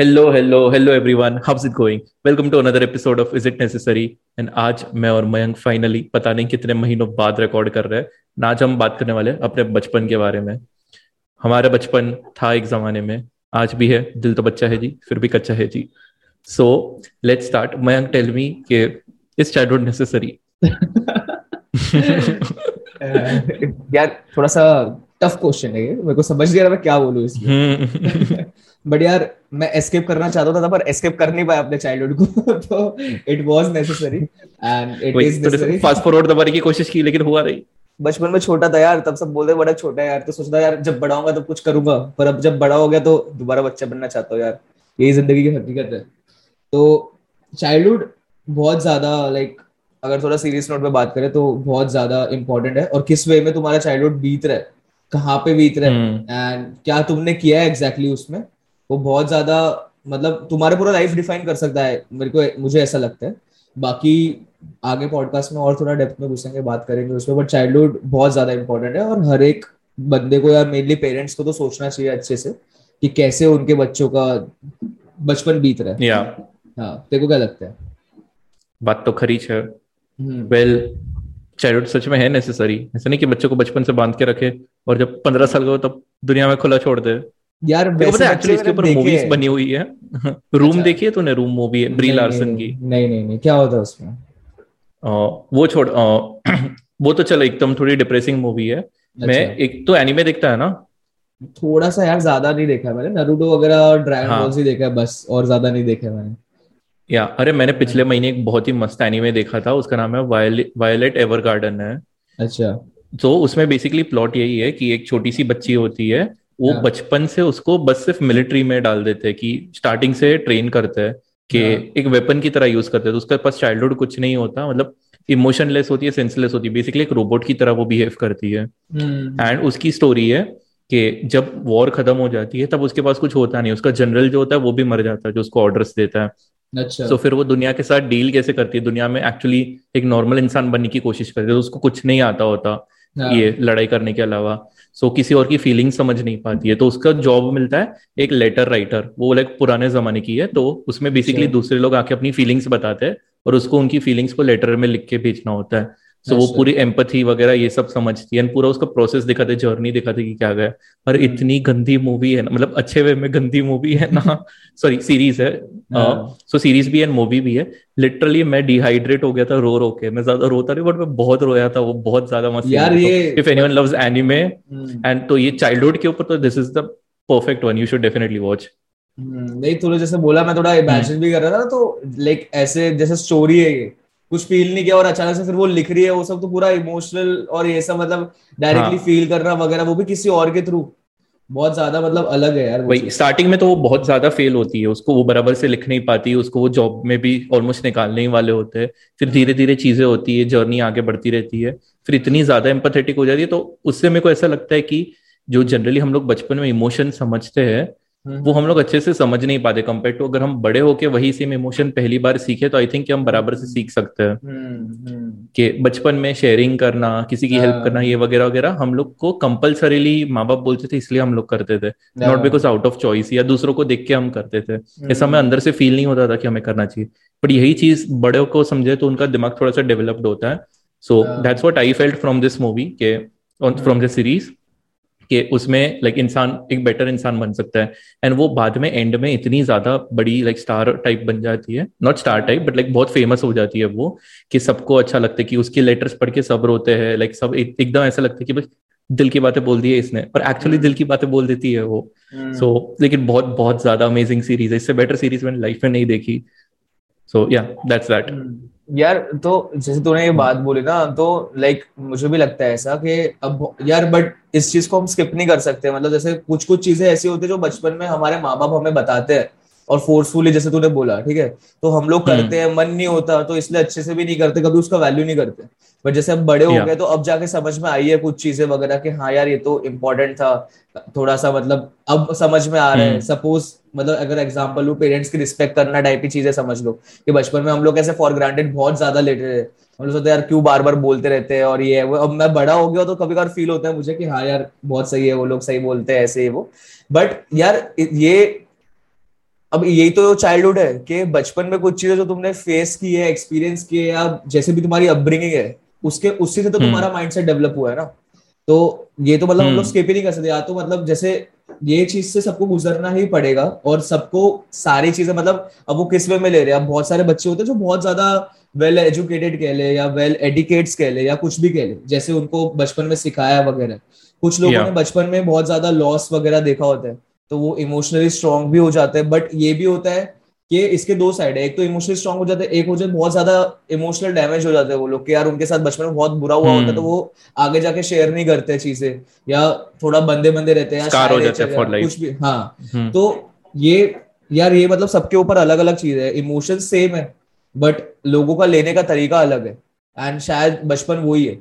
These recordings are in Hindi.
Hello hello hello everyone how's it going welcome to another episode of is it necessary and आज मैं और मयंक फाइनली पता नहीं कितने महीनों बाद रिकॉर्ड कर रहे हैं आज हम बात करने वाले अपने बचपन के बारे में। हमारा बचपन था एक जमाने में, आज भी है, दिल तो बच्चा है जी, फिर भी कच्चा है जी। So let's start Mayank tell me के इज़ चाइल्डहुड नेसेसरी यार, थोड़ा सा टफ क्वेश्चन है ये। मेरे को समझ नहीं आ रहा मैं क्या बोलूँ इसमें। बट यार मैं एस्केप करना चाहता था पर एस्केप कर नहीं पाया अपने चाइल्डहुड को तो it was necessary and it is necessary fast forward दबाने की कोशिश की लेकिन हुआ नहीं। बचपन में छोटा था यार तब सब बोलते बड़ा छोटा है यार। तो सोचता यार जब बड़ा होगा तो कुछ करूँगा पर अब जब बड़ा हो गया तो दोबारा बच्चा बनना चाहता हूँ यार। यही ज़िंदगी की हकीकत है। तो चाइल्डहुड बहुत ज़्यादा लाइक अगर थोड़ा सीरियस नोट पे बात करें तो बहुत ज़्यादा इंपॉर्टेंट है। और किस वे में तुम्हारा चाइल्डहुड बीत रहा है? कहाँ पे बीत रहा है। And hmm. क्या तुमने किया है एग्जैक्टली exactly उसमें? वो बहुत ज़्यादा मतलब तुम्हारे पूरा लाइफ डिफाइन कर सकता है। मेरे को मुझे ऐसा लगता है। बाकी आगे पॉडकास्ट में और थोड़ा डेप्थ में घुसेंगे बात करेंगे उसमें। बट चाइल्डहुड बहुत ज़्यादा इंपॉर्टेंट है। और हर एक बंदे को या मेनली पेरेंट्स को तो सोचना चाहिए अच्छे से कि कैसे उनके बच्चों का बचपन बीत रहा है। या। हाँ तेरे को क्या लगता है? बात तो खरीच है वेल चाइल्डहुड सच में है नेसेसरी ऐसा नहीं कि बच्चों को बचपन से बाँध के रखे और जब पंद्रह साल का हो तब दुनिया में खुला छोड़ दे। यार वैसे एक्चुअली इसके ऊपर मूवीज़ बनी हुई है। रूम अच्छा। देखी है तूने? रूम मूवी है ब्री लार्सन की। नहीं नहीं नहीं क्या होता है उसमें? आ, वो छोड़ आ, वो तो चलो एकदम थोड़ी डिप्रेसिंग मूवी है। अच्छा। मैं एक तो एनिमे देखता है ना। थोड़ा सा यार ज़्यादा नहीं देखा मैंने। नरूडो वगैरह ड्रैगन बॉल ही। देखा है बस और ज़्यादा नहीं देखा मैंने। या अरे मैंने पिछले महीने एक बहुत ही मस्त एनिमे देखा था उसका नाम है वायलेट एवर गार्डन है अच्छा तो उसमें बेसिकली प्लॉट यही है कि एक छोटी सी बच्ची होती है वो हाँ। बचपन से उसको बस सिर्फ़ मिलिट्री में डाल देते हैं कि स्टार्टिंग से ट्रेन करते हैं कि हाँ। एक वेपन की तरह यूज़ करते हैं तो उसके पास चाइल्डहुड कुछ नहीं होता मतलब इमोशनलेस होती है सेंसलेस होती है बेसिकली एक रोबोट की तरह वो बिहेव करती है एंड हम्म। उसकी स्टोरी है कि जब वॉर खत्म हो जाती है तब उसके पास कुछ होता नहीं उसका जनरल जो होता है वो भी मर जाता है जो उसको ऑर्डर्स देता है अच्छा। So, फिर वो दुनिया के साथ डील कैसे करती है? दुनिया में एक्चुअली एक नॉर्मल इंसान बनने की कोशिश करती है तो उसको कुछ नहीं आता होता हाँ। ये लड़ाई करने के अलावा। सो so, किसी और की फीलिंग समझ नहीं पाती है तो उसका जॉब मिलता है एक लेटर राइटर वो लाइक पुराने जमाने की है तो उसमें बेसिकली दूसरे लोग आके अपनी फीलिंग्स बताते हैं और उसको उनकी फीलिंग्स को लेटर में लिख के भेजना होता है। सो so, वो पूरी एम्पथी वगैरह ये सब समझती है। पूरा उसका प्रोसेस दिखाते जर्नी दिखाते कि क्या गया। पर हम्म। इतनी गंदी मूवी है ना मतलब अच्छे वे में गंदी मूवी है ना। सॉरी सीरीज़ है। सो सीरीज़ हाँ। भी है मूवी भी है। लिटरली मैं डिहाइड्रेट हो गया था रो रो के। मैं ज़्यादा रोता नहीं बट मैं बहुत रोया था वो बहुत ज़्यादा मस्त यार ये if anyone loves anime and तो ये चाइल्डहुड के ऊपर तो this is the perfect one you should definitely watch नहीं थोड़ा जैसे बोला मैं थोड़ा इमेजिन हम्म। भी कर रहा था तो लाइक ऐसे जैसे स्टोरी है ये। कुछ फील नहीं किया और अचानक से फिर वो लिख रही है वो सब तो पूरा इमोशनल और ये सब मतलब डायरेक्टली हाँ. फील करना वगैरह वो भी किसी और के थ्रू बहुत ज़्यादा मतलब अलग है यार वही स्टार्टिंग में तो वो बहुत ज़्यादा फेल होती है उसको वो बराबर से लिख नहीं पाती उसको वो जॉब में भी ऑलमोस्ट निकालने ही वाले होते हैं। फिर धीरे धीरे चीज़ें होती है जर्नी आगे बढ़ती रहती है फिर इतनी ज़्यादा एम्पथेटिक हो जाती है तो उससे मेरे को ऐसा लगता है कि जो जनरली हम लोग बचपन में इमोशन समझते हैं वो हम लोग अच्छे से समझ नहीं पाते कंपेयर टू अगर हम बड़े होके वही सेम इमोशन पहली बार सीखे तो आई थिंक हम बराबर से सीख सकते हैं। कि बचपन में शेयरिंग करना किसी की हेल्प करना ये वगैरह वगैरह हम लोग को कंपलसरीली माँ बाप बोलते थे इसलिए हम लोग करते थे। Not because out of choice या दूसरों को देख के हम करते थे। ऐसा हमें अंदर से फील नहीं होता था कि हमें करना चाहिए। बट यही चीज़ बड़े को समझे तो उनका दिमाग थोड़ा सा डेवलप्ड होता है। So that's what I felt from this movie के फ्रॉम दिस सीरीज़ कि उसमें लाइक इंसान एक बेटर इंसान बन सकता है। एंड वो बाद में एंड में इतनी ज़्यादा बड़ी लाइक स्टार टाइप बन जाती है। Not star type but like बहुत फ़ेमस हो जाती है वो कि सबको अच्छा लगता है कि उसके लेटर्स पढ़ के सब रोते हैं। लाइक सब एकदम ऐसा लगता है कि बस दिल की बातें बोल दी है इसने। पर एक्चुअली दिल की बातें बोल देती है वो। सो hmm. so, लेकिन बहुत बहुत ज़्यादा अमेजिंग सीरीज़ है। इससे बेटर सीरीज़ मैंने लाइफ में नहीं देखी। सो या दैट्स दैट यार तो जैसे तूने ये बात बोली ना तो लाइक मुझे भी लगता है ऐसा कि अब यार बट इस चीज़ को हम स्किप नहीं कर सकते। मतलब जैसे कुछ कुछ चीज़ें ऐसी होती है जो बचपन में हमारे माँ बाप हमें बताते हैं। और फोर्सफुली जैसे तूने बोला ठीक है? तो हम लोग करते हैं मन नहीं होता तो इसलिए अच्छे से भी नहीं करते कभी उसका वैल्यू नहीं करते। बट जैसे अब बड़े हो गए तो अब जाके समझ में आई है कुछ चीज़ें वगैरह कि हाँ यार ये तो इम्पोर्टेंट था। थोड़ा सा मतलब अब समझ में आ रहा है। Suppose hmm. मतलब अगर एग्ज़ाम्पल लू पेरेंट्स की रिस्पेक्ट करना टाइप की चीज़ें समझ लो। कि बचपन में हम लोग ऐसे फॉर ग्रांटेड बहुत ज़्यादा लेते रहे हम लोग सोचते यार क्यों बार बार बोलते रहते हैं? और ये है वो। अब मैं बड़ा हो गया तो कभी कभार फील होता है मुझे कि हाँ यार बहुत सही है वो लोग सही बोलते हैं ऐसे ही वो। बट यार ये अब यही तो चाइल्डहुड है कि बचपन में कुछ चीज़ें जो तुमने फेस की है एक्सपीरियंस की है या जैसे भी तुम्हारी अपब्रिंगिंग है उसके उससे से तो हम्म। तुम्हारा माइंडसेट डेवलप हुआ है ना? तो ये तो मतलब हम लोग स्किप हम्म। ही नहीं कर सकते। या तो मतलब जैसे ये चीज़ से सबको गुजरना ही पड़ेगा और सबको सारी चीज़ें मतलब अब वो किस वे में ले रहे हैं? अब बहुत सारे बच्चे होते हैं जो बहुत ज़्यादा वेल एजुकेटेड कह ले या वेल एडिकेट्स कह ले या कुछ भी कह ले जैसे उनको बचपन में सिखाया वगैरह। कुछ लोगों ने बचपन में बहुत ज़्यादा लॉस वगैरह देखा होता है। तो वो इमोशनली स्ट्रांग भी हो जाते हैं बट ये भी होता है कि इसके दो साइड है। एक तो इमोशनली स्ट्रांग हो जाते हैं एक हो जाए बहुत ज़्यादा इमोशनल डैमेज हो जाते हैं वो लोग कि यार उनके साथ बचपन में बहुत बुरा हुआ होता है तो वो आगे जाके शेयर नहीं करते चीज़ें या थोड़ा बंदे बंदे रहते हैं कुछ भी हाँ। हम्म। तो ये यार ये मतलब सबके ऊपर अलग अलग चीज़ है इमोशन सेम है बट लोगों का लेने का तरीका अलग है एंड शायद बचपन वही है।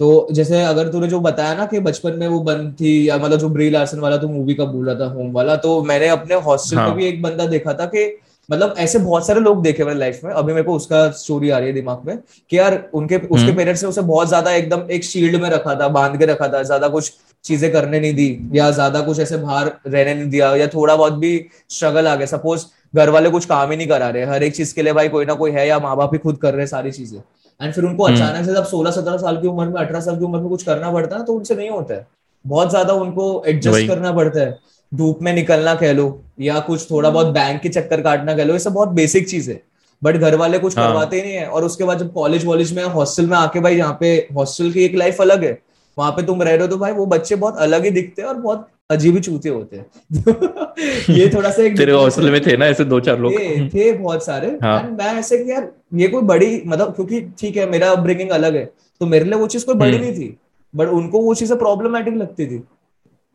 तो जैसे अगर तूने जो बताया ना कि बचपन में वो बंद थी या मतलब जो ब्री लार्सन वाला तो मूवी का बोला था होम वाला तो मैंने अपने हॉस्टल हाँ. में भी एक बंदा देखा था कि मतलब ऐसे बहुत सारे लोग देखे मेरे लाइफ में अभी मेरे को उसका स्टोरी आ रही है दिमाग में कि यार उनके उसके पेरेंट्स हम्म। ने उसे बहुत ज़्यादा एकदम एक शील्ड में रखा था बाँध के रखा था ज़्यादा कुछ चीज़ें करने नहीं दी या ज़्यादा कुछ ऐसे बाहर रहने नहीं दिया या थोड़ा बहुत भी स्ट्रगल आ गया सपोज़ घर वाले कुछ काम ही नहीं करा रहे हर एक चीज़ के लिए भाई कोई ना कोई है या माँ बाप ही खुद कर रहे सारी चीज़ें एंड फिर उनको हम्म। अचानक से जब सोलह सत्रह साल की उम्र में अठारह साल की उम्र में कुछ करना पड़ता है तो उनसे नहीं होता है। बहुत ज़्यादा उनको एडजस्ट करना पड़ता है। धूप में निकलना कह लो या कुछ थोड़ा बहुत बैंक के चक्कर काटना कह लो ये सब बहुत बेसिक चीज़ है। बट घर वाले कुछ हाँ. करवाते नहीं है। और उसके बाद जब कॉलेज वॉलेज में हॉस्टल में आके भाई यहाँ पे हॉस्टल की एक लाइफ अलग है। वहाँ पे तुम रह रहे हो तो भाई वो बच्चे बहुत अलग ही दिखते हैं और बहुत अजीब चूते होते हैं। ये थोड़ा सा एक तेरे हॉस्टल में थे ना ऐसे दो चार लोग? थे, थे बहुत सारे। हाँ. मैं ऐसे कि यार ये कोई बड़ी मतलब क्योंकि ठीक है मेरा अपब्रिंगिंग अलग है तो मेरे लिए वो चीज़ कोई बड़ी हम्म। नहीं थी। बट उनको वो चीज़ें प्रॉब्लमेटिक लगती थी।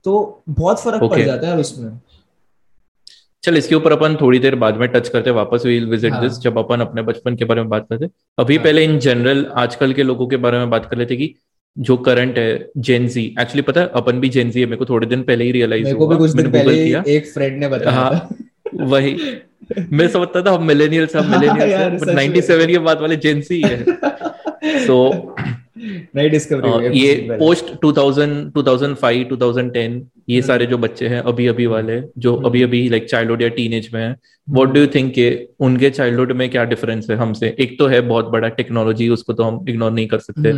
तो बहुत फ़र्क okay. पड़ जाता है उसमें। चल इसके ऊपर अपन थोड़ी देर बाद में टच करते वापस विल विज़िट दिस जब अपन अपने बचपन के बारे में बात करते अभी हाँ. पहले इन जनरल आजकल के लोगों के बारे में बात कर लेते कि जो करंट है जेनजी एक्चुअली पता है अपन भी जेनजी है मेरे को थोड़े दिन पहले ही रियलाइज़ हुआ कुछ दिन पहले किया। एक फ्रेंड ने बताया हाँ वही। मैं समझता था हम मिलेनियल्स हम मिलेनियल्स बट 97 के बाद वाले जेनजी है सो नई डिस्कवरी ये पोस्ट 2000 2005 2010 ये हम्म। सारे जो बच्चे हैं अभी अभी वाले जो। अभी अभी लाइक चाइल्डहुड या टीनेज में हैं व्हाट डू यू थिंक के उनके चाइल्डहुड में क्या डिफरेंस है हमसे? एक तो है बहुत बड़ा टेक्नोलॉजी उसको तो हम इग्नोर नहीं कर सकते।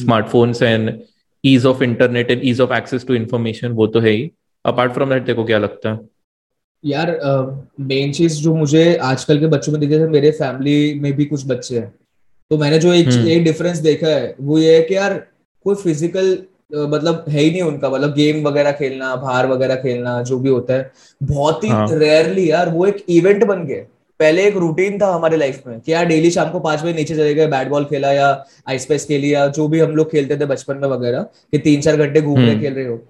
Smartphones and ease of internet and ease of access to information वो तो है ही। अपार्ट फ्रॉम दैट देखो क्या लगता है? यार मेन uh, चीज़ जो मुझे आजकल के बच्चों में दिखे मेरे फैमिली में भी कुछ बच्चे हैं। तो मैंने जो एक हम्म। एक डिफरेंस देखा है वो ये है कि यार कोई फ़िज़िकल मतलब है ही नहीं उनका मतलब गेम वगैरह खेलना बाहर वगैरह खेलना जो भी होता है बहुत ही हाँ. रेयरली यार वो एक इवेंट बन गए पहले एक रूटीन था हमारे लाइफ में कि यार डेली शाम को पाँच बजे नीचे चले गए बैट बॉल खेला या आइस पेस खेली या जो भी हम लोग खेलते थे बचपन में वगैरह कि तीन चार घंटे घूम रहे हम्म। खेल रहे हो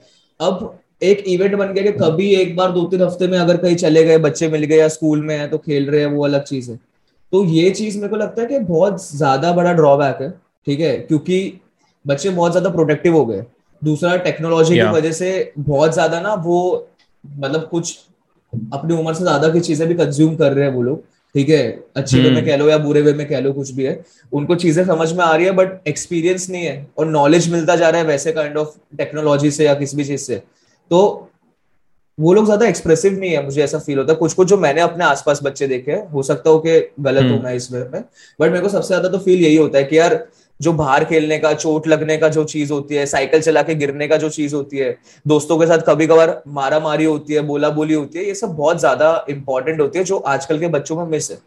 अब एक इवेंट बन गया कि कभी एक बार दो तीन हफ़्ते में अगर कहीं चले गए बच्चे मिल गए या स्कूल में है तो खेल रहे हैं वो अलग चीज़ है तो ये चीज़ मेरे को लगता है कि बहुत ज़्यादा बड़ा ड्रॉबैक है ठीक है? क्योंकि बच्चे बहुत ज़्यादा प्रोटेक्टिव हो गए। दूसरा टेक्नोलॉजी की वजह से बहुत ज़्यादा ना वो मतलब कुछ अपनी उम्र से ज़्यादा की चीज़ें भी कंज्यूम कर रहे हैं वो लोग ठीक है? अच्छे वे में हम्म। कह लो या बुरे वे में कह लो कुछ भी है। उनको चीज़ें समझ में आ रही है बट एक्सपीरियंस नहीं है और नॉलेज मिलता जा रहा है वैसे काइंड ऑफ़ टेक्नोलॉजी से या किसी भी चीज़ से। तो वो लोग ज़्यादा एक्सप्रेसिव नहीं है मुझे ऐसा फील होता है। कुछ कुछ जो मैंने अपने आसपास बच्चे देखे हो सकता हो कि गलत हूँ मैं मैं इसमें में। बट मेरे को सबसे ज़्यादा तो फील यही होता है कि यार जो बाहर खेलने का चोट लगने का जो चीज़ होती है साइकिल चला के गिरने का जो चीज़ होती है दोस्तों के साथ कभी कभार मारा मारी होती है बोला बोली होती है ये सब बहुत ज़्यादा इंपॉर्टेंट होती है जो आजकल के बच्चों में मिस है।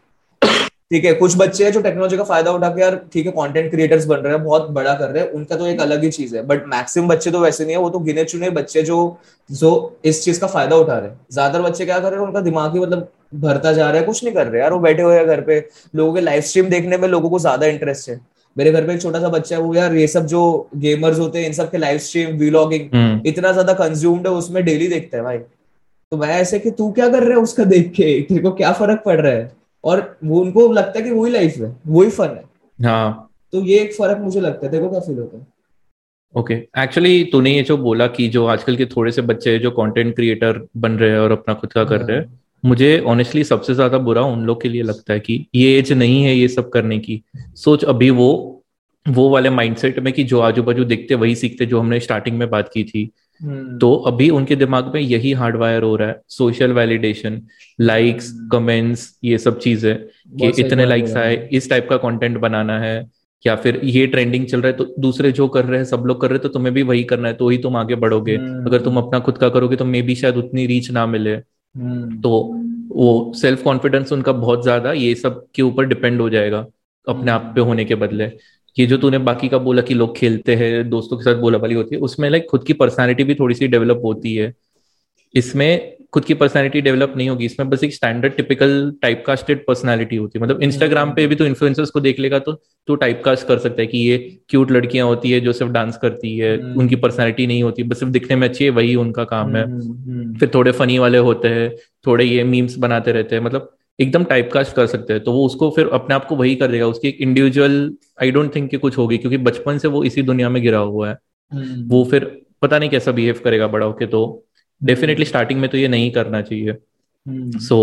ठीक है कुछ बच्चे हैं जो टेक्नोलॉजी का फ़ायदा उठा के यार ठीक है कंटेंट क्रिएटर्स बन रहे हैं बहुत बड़ा कर रहे हैं उनका तो एक अलग ही चीज़ है। बट मैक्सिमम बच्चे तो वैसे नहीं है वो तो गिने चुने बच्चे जो जो इस चीज़ का फ़ायदा उठा रहे हैं। ज़्यादातर बच्चे क्या कर रहे हैं उनका दिमाग ही मतलब भरता जा रहा है कुछ नहीं कर रहे यार वो बैठे हुए हैं घर पे। लोगों के लाइव स्ट्रीम देखने में लोगों को ज़्यादा इंटरेस्ट है। मेरे घर पे एक छोटा सा बच्चा है वो यार ये सब जो गेमर्स होते हैं इन सब के लाइव स्ट्रीम वीलॉगिंग इतना ज़्यादा कंज्यूम्ड है उसमें डेली देखता है भाई। तो मैं ऐसे कि तू क्या कर रहे है उसका देख के? तेरे को क्या फ़र्क पड़ रहा है? और वो उनको लगता है कि वही लाइफ है वही फन है हाँ तो ये एक फ़र्क मुझे लगता है देखो क्या फील होता है ओके एक्चुअली तूने ये जो बोला कि जो आजकल के थोड़े से बच्चे जो कंटेंट क्रिएटर बन रहे हैं और अपना खुद का कर रहे हैं हाँ। मुझे ऑनेस्टली सबसे ज़्यादा बुरा उन लोग के लिए लगता है कि ये एज नहीं है ये सब करने की सोच अभी वो वो वाले माइंडसेट में कि जो आजू बाजू देखते वही सीखते जो हमने स्टार्टिंग में बात की थी। तो अभी उनके दिमाग में यही हार्डवायर हो रहा है सोशल वैलिडेशन लाइक्स कमेंट्स ये सब चीज़ें कि इतने लाइक्स आए इस टाइप का कंटेंट बनाना है या फिर ये ट्रेंडिंग चल रहा है तो दूसरे जो कर रहे हैं सब लोग कर रहे हैं तो तुम्हें भी वही करना है तो ही तुम आगे बढ़ोगे। हम्म। अगर तुम अपना खुद का करोगे तो मे भी शायद उतनी रीच ना मिले। हम्म। तो वो सेल्फ कॉन्फिडेंस उनका बहुत ज़्यादा ये सब के ऊपर डिपेंड हो जाएगा अपने आप पे होने के बदले। ये जो तूने बाकी का बोला कि लोग खेलते हैं दोस्तों के साथ बोला वाली होती है उसमें लाइक खुद की पर्सनैलिटी भी थोड़ी सी डेवलप होती है इसमें खुद की पर्सनैलिटी डेवलप नहीं होगी इसमें बस एक standard typical typecasted personality होती है मतलब इंस्टाग्राम पे भी तो इन्फ्लुएंसर्स को देख लेगा तो तो टाइप कास्ट कर सकता है कि ये क्यूट लड़कियाँ होती है जो सिर्फ़ डांस करती है hmm. उनकी पर्सनैलिटी नहीं होती बस सिर्फ़ दिखने में अच्छी है वही उनका काम है hmm. फिर थोड़े फनी वाले होते हैं थोड़े ये मीम्स बनाते रहते हैं मतलब एकदम टाइपकास्ट कर सकते हैं तो वो उसको फिर अपने आप को वही कर देगा। उसकी एक इंडिविजुअल आई डोंट थिंक कि कुछ होगी क्योंकि बचपन से वो इसी दुनिया में गिरा हुआ है। hmm. वो फिर पता नहीं कैसा बिहेव करेगा बड़ा होके तो डेफिनेटली स्टार्टिंग में तो ये नहीं करना चाहिए। So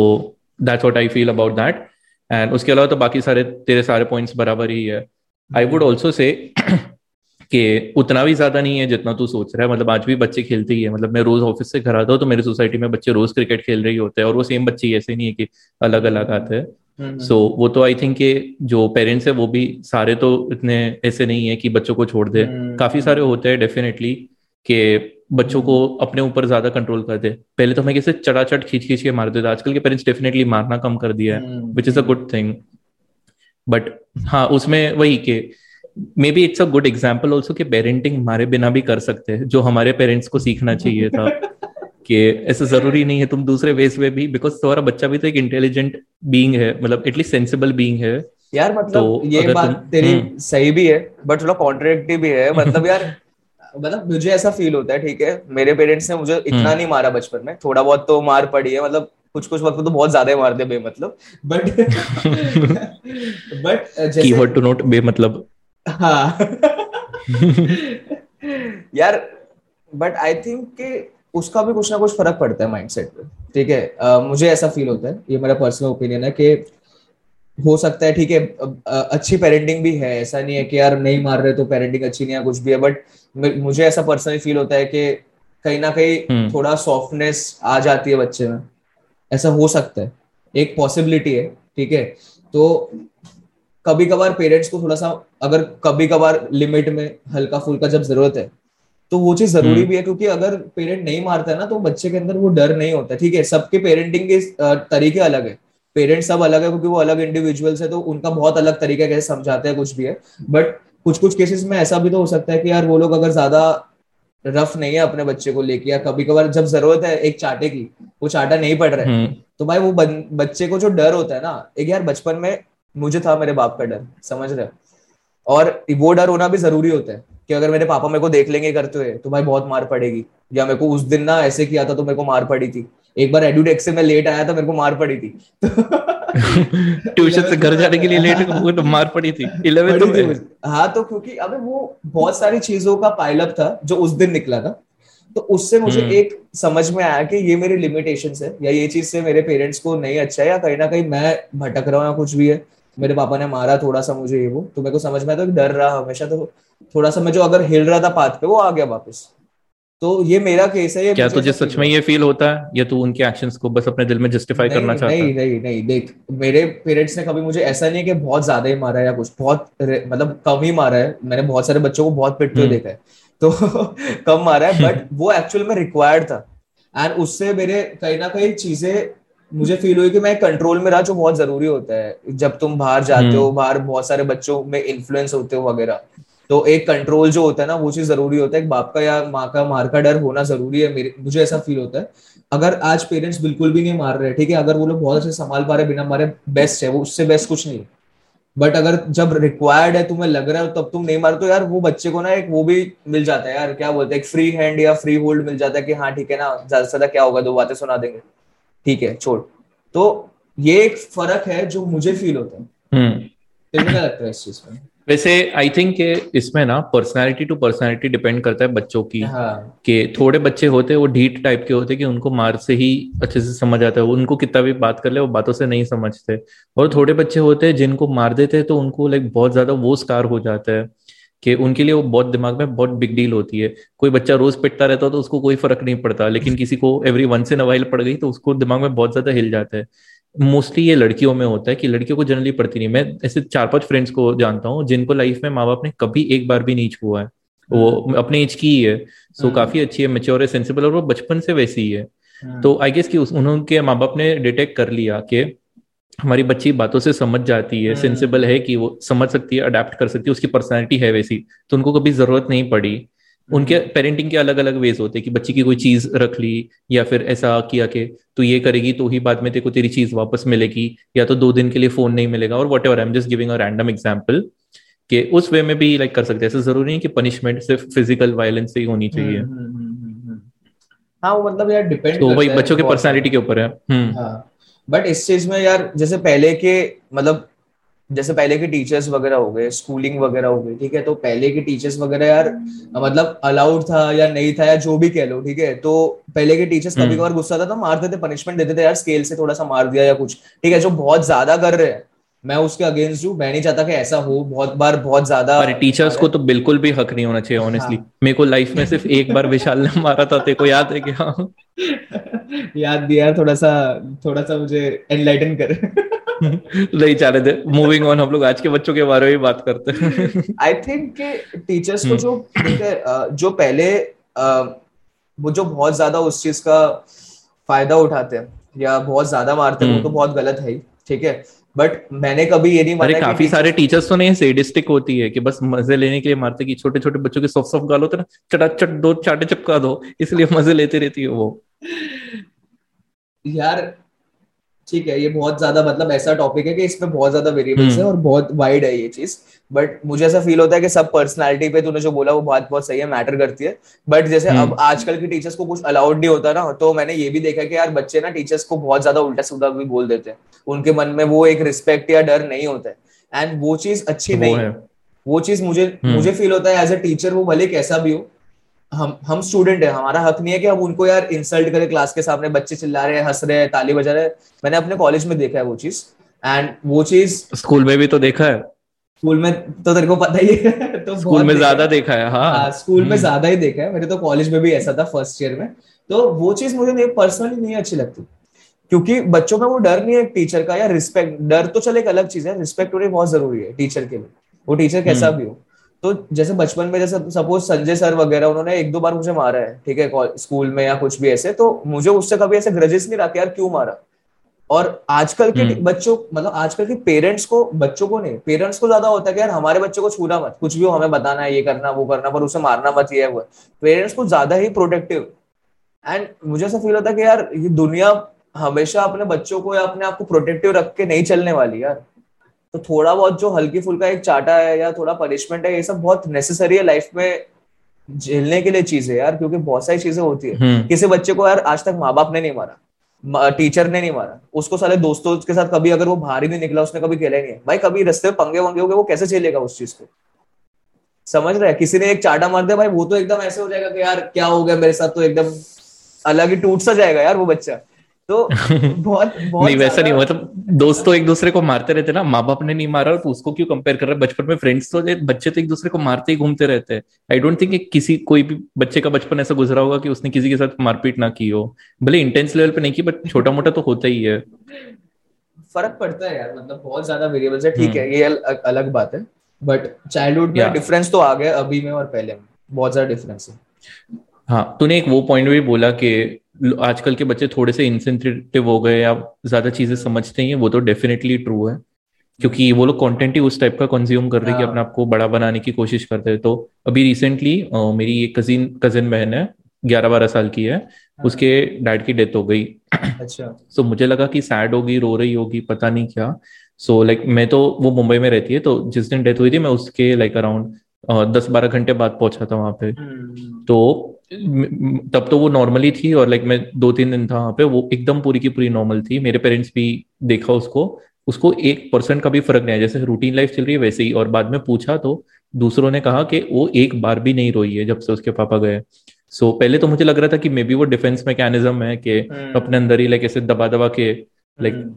that's what I feel about that and उसके अलावा तो बाकी सारे तेरे सारे पॉइंट्स बराबर ही है। आई वुड ऑल्सो से कि उतना भी ज़्यादा नहीं है जितना तू सोच रहा है। मतलब आज भी बच्चे खेलते ही है। मतलब मैं रोज ऑफ़िस से घर आता हूँ तो मेरी सोसाइटी में बच्चे रोज क्रिकेट खेल रहे होते हैं और वो सेम बच्चे ऐसे नहीं है कि अलग अलग आते हैं। सो हम्म, so, हम्म। वो तो आई थिंक के जो पेरेंट्स है वो भी सारे तो इतने ऐसे नहीं है कि बच्चों को छोड़ दे। हम्म, काफ़ी सारे होते हैं डेफिनेटली कि बच्चों को अपने ऊपर ज़्यादा कंट्रोल कर दे। पहले तो मैं कैसे चढ़ खींच खींच के मार देता आजकल के पेरेंट्स डेफिनेटली मारना कम कर दिया है which is a good thing but हाँ उसमें वही के maybe it's a good example also कि पेरेंटिंग हमारे बिना भी कर सकते हैं जो हमारे पेरेंट्स को सीखना चाहिए था कि ऐसा ज़रूरी नहीं है तुम दूसरे वेज में भी बिकॉज़ तुम्हारा बच्चा भी तो एक इंटेलिजेंट बीइंग है मतलब एटलीस्ट सेंसिबल बीइंग है। यार मतलब तो ये बात तेरी हम्म। सही भी है बट थोड़ा कॉन्ट्रेडिक्टिव भी है। मतलब यार मतलब मुझे ऐसा फील होता है ठीक है? मेरे पेरेंट्स ने मुझे इतना हम्म। नहीं मारा बचपन में। थोड़ा बहुत तो मार पड़ी है मतलब कुछ कुछ वक्त तो बहुत ज़्यादा मार दे बेमतलब। But but keyword to note बेमतलब। हाँ। यार बट आई थिंक कि उसका भी कुछ ना कुछ फ़र्क पड़ता है माइंडसेट पे ठीक है? uh, मुझे ऐसा फील होता है ये मेरा पर्सनल ओपिनियन है कि हो सकता है ठीक है अच्छी पेरेंटिंग भी है ऐसा नहीं है कि यार नहीं मार रहे तो पेरेंटिंग अच्छी नहीं है कुछ भी है बट मुझे ऐसा पर्सनली फील होता है कि कहीं ना कहीं हम्म। थोड़ा सॉफ्टनेस आ जाती है बच्चे में ऐसा हो सकता है एक पॉसिबिलिटी है ठीक है? तो कभी कभार पेरेंट्स को थोड़ा सा अगर कभी कभार लिमिट में हल्का फुल्का जब ज़रूरत है तो वो चीज़ ज़रूरी हम्म। भी है क्योंकि अगर पेरेंट नहीं मारता है ना तो बच्चे के अंदर वो डर नहीं होता ठीक है सबके पेरेंटिंग के तरीके अलग है पेरेंट्स सब अलग है क्योंकि वो अलग इंडिविजुअल्स है तो उनका बहुत अलग तरीका कैसे समझाते हैं कुछ भी है बट कुछ कुछ केसेस में ऐसा भी तो हो सकता है कि यार वो लोग अगर ज़्यादा रफ नहीं है अपने बच्चे को लेके या कभी कभार जब ज़रूरत है एक चाटे की वो चाटा नहीं पड़ रहा है हम्म। तो भाई वो बच्चे को जो डर होता है ना एक यार बचपन में मुझे था मेरे बाप का डर समझ रहे और वो डर होना भी ज़रूरी होता है कि अगर मेरे पापा मेरे को देख लेंगे करते हुए तो भाई बहुत मार पड़ेगी। या मेरे को उस दिन ना ऐसे किया था तो मेरे को मार पड़ी थी। एक बार एडुडेक्स से मैं लेट आया था मेरे को मार पड़ी थी। ट्यूशन से घर जाने के लिए लेट तो मार पड़ी थी। इलेवेंथ में हाँ। तो क्योंकि अबे वो बहुत सारी चीज़ों का पाइलअप था जो उस दिन निकला था। तो उससे मुझे हम्म। एक समझ में आया कि ये मेरी लिमिटेशन है या ये चीज़ से मेरे पेरेंट्स को नहीं अच्छा है या कहीं ना कहीं मैं भटक रहा हूँ या कुछ भी है। मेरे पापा ने मारा थोड़ा सा मुझे ये वो। तो मेरे को समझ में आया? तो डर रहा हमेशा तो थोड़ा सा मैं जो अगर हिल रहा था पाथ पे वो आ गया वापस। तो ये मेरा केस है ये क्या तुझे सच में ये फील होता है? या तू उनके एक्शंस को बस अपने दिल में जस्टिफाई करना चाहता है? नहीं नहीं नहीं देख मेरे पेरेंट्स ने कभी मुझे ऐसा नहीं कि बहुत ज़्यादा ही मारा है या कुछ बहुत मतलब कम ही मारा है। मैंने बहुत सारे बच्चों को बहुत पिटते हुए हम्म। देखा है। तो कम मारा है बट वो एक्चुअल में रिक्वायर्ड था। एंड उससे मेरे कहीं ना कहीं चीज़ें मुझे फील हुई कि मैं कंट्रोल में रहा जो बहुत ज़रूरी होता है। जब तुम बाहर जाते हो हम्म। बाहर बहुत सारे बच्चों में इन्फ्लुएंस होते हो वगैरह तो एक कंट्रोल जो होता है ना वो चीज़ ज़रूरी होता है। एक बाप का या माँ का मार का डर होना ज़रूरी है मेरे मुझे ऐसा फील होता है। अगर आज पेरेंट्स बिल्कुल भी नहीं मार रहे ठीक है अगर वो लोग बहुत अच्छे संभाल पा रहे बिना मारे बेस्ट है वो उससे बेस्ट कुछ नहीं बट अगर जब रिक्वायर्ड है तुम्हें लग रहा है तब तुम नहीं मार तो यार वो बच्चे को ना एक वो भी मिल जाता है यार क्या बोलते हैं एक फ्री हैंड या फ्री होल्ड मिल जाता है कि हाँ ठीक है ना ज़्यादा से ज़्यादा क्या होगा दो बातें सुना देंगे। ठीक है छोड़। तो ये एक फ़र्क है जो मुझे फील होता है। हम्म। क्या लगता है इस चीज़ में? वैसे आई थिंक इसमें ना पर्सनालिटी टू पर्सनालिटी डिपेंड करता है बच्चों की। हाँ. कि थोड़े बच्चे होते हैं वो ढीठ टाइप के होते हैं कि उनको मार से ही अच्छे से समझ आता है। उनको कितना भी बात कर ले वो बातों से नहीं समझते। और थोड़े बच्चे होते हैं जिनको मार देते हैं तो उनको लाइक बहुत ज़्यादा वो स्कार हो जाता है। कि उनके लिए वो बहुत दिमाग में बहुत बिग डील होती है कोई बच्चा रोज पिटता रहता है तो उसको कोई फ़र्क नहीं पड़ता लेकिन किसी को एवरी वंस इन अवाइल पड़ गई तो उसको दिमाग में बहुत ज़्यादा हिल जाता है मोस्टली ये लड़कियों में होता है कि लड़कियों को जनरली पड़ती नहीं मैं ऐसे चार पाँच फ्रेंड्स को जानता हूँ जिनको लाइफ में माँ बाप ने कभी एक बार भी नहीं छुआ है वो हम्म। अपने एज की ही है सो हम्म। काफ़ी अच्छी है मेच्योर है सेंसिबल और वो बचपन से वैसी ही है हम्म। तो आई गेस कि उनके माँ बाप ने डिटेक्ट कर लिया कि हमारी बच्ची बातों से समझ जाती है सेंसिबल है कि वो समझ सकती है अडेप्ट कर सकती है उसकी पर्सनैलिटी है वैसी तो उनको कभी ज़रूरत नहीं पड़ी। उनके पेरेंटिंग के अलग अलग वेज होते हैं कि बच्ची की कोई चीज़ रख ली या फिर ऐसा किया कि तू ये करेगी तो ही बाद में तेरे को तेरी चीज़ वापस मिलेगी या तो दो दिन के लिए फ़ोन नहीं मिलेगा और whatever I am just giving a random example कि उस वे में भी लाइक कर सकते हैं। ऐसा ज़रूरी है कि पनिशमेंट सिर्फ़ फ़िज़िकल वायलेंस से ही होनी चाहिए। हम्म, हम्म, हम्म, हाँ वो मतलब यार डिपेंड तो वही बच्चों के पर्सनालिटी के ऊपर है। बट। इस चीज़ में यार जैसे पहले के मतलब जैसे पहले के टीचर्स वगैरह हो गए स्कूलिंग वगैरह हो गई ठीक है? तो पहले के टीचर्स वगैरह यार मतलब अलाउड था या नहीं था या जो भी कह लो ठीक है? तो पहले के टीचर्स कभी कभार गुस्सा था तो मारते थे पनिशमेंट देते थे यार स्केल से थोड़ा सा मार दिया या कुछ ठीक है? जो बहुत ज़्यादा कर रहे हैं मैं उसके अगेंस्ट हूँ मैं नहीं चाहता कि ऐसा हो बहुत बार बहुत ज़्यादा अरे टीचर्स को तो बिल्कुल भी हक नहीं होना चाहिए ऑनेस्टली हाँ. मेरे को लाइफ में सिर्फ़ एक बार विशाल ने मारा था तेरे को याद है कि हाँ याद दिया थोड़ा सा थोड़ा सा मुझे एनलाइटन कर। नहीं चाह रहे थे मूविंग ऑन हम लोग आज के बच्चों के बारे में बात करते हैं। आई थिंक कि टीचर्स को जो जो पहले वो जो बहुत ज़्यादा उस चीज़ का फ़ायदा उठाते हैं या बहुत ज़्यादा मारते हैं वो तो हम्म। बहुत गलत है ठीक है? बट मैंने कभी ये नहीं माना काफ़ी सारे टीचर्स तो नहीं सेडिस्टिक होती है कि बस मज़े लेने के लिए मारते कि छोटे छोटे बच्चों के सॉफ्ट सॉफ्ट गालो तो ना चटा चट दो चाटे चपका दो इसलिए मज़े लेते रहती है वो। यार ठीक है ये बहुत ज़्यादा मतलब ऐसा टॉपिक है कि इसमें बहुत ज़्यादा वेरिएबल्स है हम्म। और बहुत वाइड है ये चीज़ बट मुझे ऐसा फील होता है कि सब पर्सनालिटी पे तूने जो बोला वो बात बहुत सही है मैटर करती है बट जैसे हम्म। अब आजकल की टीचर्स को कुछ अलाउड नहीं होता ना तो मैंने ये भी देखा कि यार बच्चे ना टीचर्स को बहुत ज़्यादा उल्टा सुधा भी बोल देते हैं उनके मन में वो एक रिस्पेक्ट या डर नहीं होता है एंड वो चीज़ अच्छी नहीं है वो चीज़ मुझे हम्म। मुझे फील होता है एज अ टीचर वो भले कैसा भी हो हम हम स्टूडेंट है हमारा हक नहीं है कि हम उनको यार इंसल्ट करें क्लास के सामने बच्चे चिल्ला रहे हैं हंस रहे हैं ताली बजा रहे हैं। मैंने अपने कॉलेज में देखा है वो चीज़। एंड वो चीज़ स्कूल में भी तो देखा है। स्कूल में तो तेरे को पता ही है तो स्कूल में ज़्यादा देखा है हाँ, हाँ स्कूल में हम्म। ज़्यादा ही देखा है। मेरे तो कॉलेज में भी ऐसा था फ़र्स्ट ईयर में। तो वो चीज़ मुझे नहीं पर्सनली नहीं अच्छी लगती। क्योंकि बच्चों में वो डर नहीं है टीचर का या रिस्पेक्ट डर तो चले एक अलग चीज़ है रिस्पेक्ट होनी बहुत ज़रूरी है टीचर के लिए। वो टीचर कैसा हम्म। भी हो। तो जैसे बचपन में जैसे सपोज़ संजय सर वगैरह उन्होंने एक दो बार मुझे मारा है ठीक है स्कूल में या कुछ भी ऐसे तो मुझे उससे कभी ऐसे ग्रजेस नहीं रहा यार क्यों मारा? और आजकल के हम्म। बच्चों मतलब आजकल के पेरेंट्स को बच्चों को नहीं पेरेंट्स को ज़्यादा होता है कि यार हमारे बच्चों को छूना मत कुछ भी हो हमें बताना है ये करना वो करना पर उसे मारना मत ये वो। पेरेंट्स को ज़्यादा ही प्रोटेक्टिव एंड मुझे ऐसा फील होता है कि यार ये दुनिया हमेशा अपने बच्चों को या अपने आप को प्रोटेक्टिव रख के नहीं चलने वाली यार। तो थोड़ा बहुत जो हल्की फुल्का एक चाटा है या थोड़ा पनिशमेंट है ये सब बहुत नेसेसरी है लाइफ में झेलने के लिए चीज़ें यार क्योंकि बहुत सारी चीज़ें होती है। हम्म। किसी बच्चे को यार आज तक माँ बाप ने नहीं मारा टीचर ने नहीं मारा। उसको सारे दोस्तों के साथ कभी अगर वो बाहर ही नहीं निकला उसने कभी खेला ही नहीं भाई कभी रस्ते में पंगे वंगे हो गए वो कैसे झेलेगा उस चीज़ को? समझ रहे किसी ने एक चाटा मार दिया भाई वो तो एकदम ऐसे हो जाएगा कि यार क्या हो गया मेरे साथ तो एकदम अलग ही टूट सा जाएगा यार वो बच्चा। तो बहुत बहुत नहीं वैसा नहीं मतलब दोस्त तो एक दूसरे को मारते रहते ना। माँ बाप ने नहीं मारा तो उसको क्यों कंपेयर कर रहा है? बचपन में फ्रेंड्स तो बच्चे तो एक दूसरे को मारते ही घूमते रहते हैं। आई डोंट थिंक किसी कोई भी बच्चे का बचपन ऐसा गुजरा होगा कि उसने किसी के साथ मारपीट ना की हो। भले इंटेंस लेवल पे नहीं की बट छोटा मोटा तो होता ही है। फ़र्क पड़ता है यार मतलब बहुत ज़्यादा वेरिएबल्स है। ठीक है हम्म। ये अलग बात है। बट चाइल्डहुड में डिफरेंस तो आ गया अभी में और पहले में। बहुत ज़्यादा डिफरेंस है। हाँ तूने एक वो पॉइंट भी बोला कि आजकल के बच्चे थोड़े से इंसेंसिटिव हो गए या ज़्यादा चीज़ें समझते हैं वो तो डेफिनेटली ट्रू है क्योंकि वो लोग कंटेंट ही उस टाइप का कंज्यूम कर रहे हैं कि हाँ। अपने आप को बड़ा बनाने की कोशिश करते हैं तो अभी रिसेंटली मेरी एक कजिन कजिन बहन है ग्यारह बारह साल की है हाँ। उसके डैड की डेथ हो गई अच्छा सो so, मुझे लगा कि सैड होगी रो रही होगी पता नहीं क्या सो so, लाइक like, मैं तो वो मुंबई में रहती है तो जिस दिन डेथ हुई थी मैं उसके लाइक अराउंड दस बारह घंटे बाद पहुँचा था वहाँ पे हम्म। तो तब तो वो नॉर्मली थी और लाइक मैं दो तीन दिन था वहाँ पे वो एकदम पूरी की पूरी नॉर्मल थी। मेरे पेरेंट्स भी देखा उसको। उसको एक परसेंट का भी फ़र्क नहीं आया। जैसे रूटीन लाइफ चल रही है वैसे ही। और बाद में पूछा तो दूसरों ने कहा कि वो एक बार भी नहीं रोई है जब से उसके पापा गए। सो so, पहले तो मुझे लग रहा था कि मे बी वो डिफेंस मैकेनिज्म है कि हम्म। अपने अंदर ही लाइक ऐसे दबा दबा के लाइक हम्म।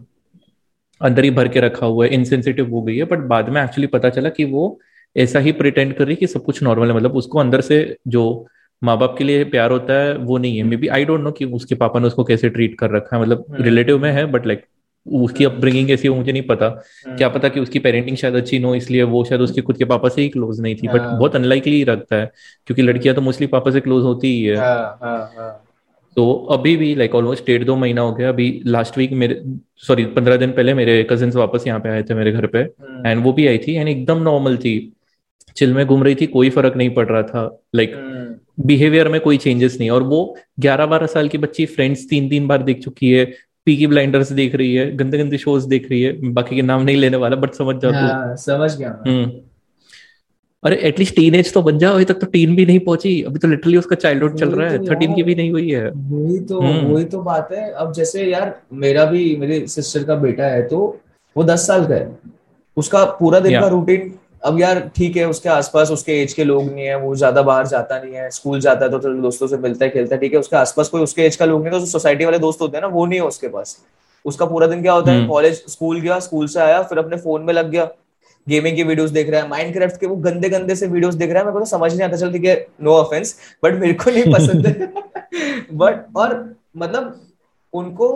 अंदर ही भर के रखा हुआ है। इनसेंसिटिव हो गई है। बट बाद में एक्चुअली पता चला कि वो ऐसा ही प्रिटेंड कर रही है कि सब कुछ नॉर्मल है। मतलब उसको अंदर से जो माँ बाप के लिए प्यार होता है वो नहीं है। Maybe I don't know कि उसके पापा ने उसको कैसे ट्रीट कर रखा है। मतलब रिलेटिव हम्म। में है बट लाइक उसकी अपब्रिंगिंग कैसी हो मुझे नहीं पता। हम्म। क्या पता कि उसकी पेरेंटिंग शायद अच्छी न हो इसलिए वो शायद उसके खुद के पापा से ही क्लोज नहीं थी। बट। बहुत अनलाइकली रखता है क्योंकि लड़कियाँ तो मोस्टली पापा से क्लोज होती ही है। तो अभी भी लाइक ऑलमोस्ट डेढ़ दो महीना हो गया। अभी लास्ट वीक मेरे सॉरी पंद्रह दिन पहले मेरे कजिन वापस यहाँ पे आए थे मेरे घर पे। एंड। वो भी आई थी एंड एकदम नॉर्मल थी। चिल में घूम रही थी कोई फ़र्क नहीं पड़ रहा था लाइक like, बिहेवियर में कोई चेंजेस नहीं और वो ग्यारह बारह साल की बच्ची फ्रेंड्स तीन तीन बार देख चुकी है पीकी ब्लाइंडर्स देख रही है गंदे गंदे शोज़ देख रही है बाकी के नाम नहीं लेने वाला बट समझ जाओ हाँ, समझ गया हम्म। अरे एटलीस्ट टीन एज तो बन जाओ अभी तक तो टीन भी नहीं पहुँची अभी तो लिटरली उसका चाइल्डहुड चल रहा है तो थर्टीन की भी नहीं हुई है। वही तो हम्म। वही तो बात है अब जैसे यार मेरा भी मेरी सिस्टर का बेटा है तो वो दस साल का है उसका पूरा दिन का रूटीन अब यार ठीक है उसके आसपास उसके एज के लोग नहीं है वो ज़्यादा बाहर जाता नहीं है स्कूल जाता है तो, तो दोस्तों से मिलता है खेलता है ठीक है उसके आसपास कोई उसके एज का लोग नहीं है तो सोसाइटी वाले दोस्त होते हैं ना वो नहीं है उसके पास। उसका पूरा दिन क्या होता है कॉलेज हम्म। स्कूल गया स्कूल से आया फिर अपने फ़ोन में लग गया गेमिंग की वीडियोस देख रहा है माइनक्राफ्ट के वो गंदे गंदे से वीडियोस देख रहा है मेरे को तो समझ नहीं आता चल ठीक है नो ऑफेंस बट मेरे को नहीं पसंद है। बट और मतलब उनको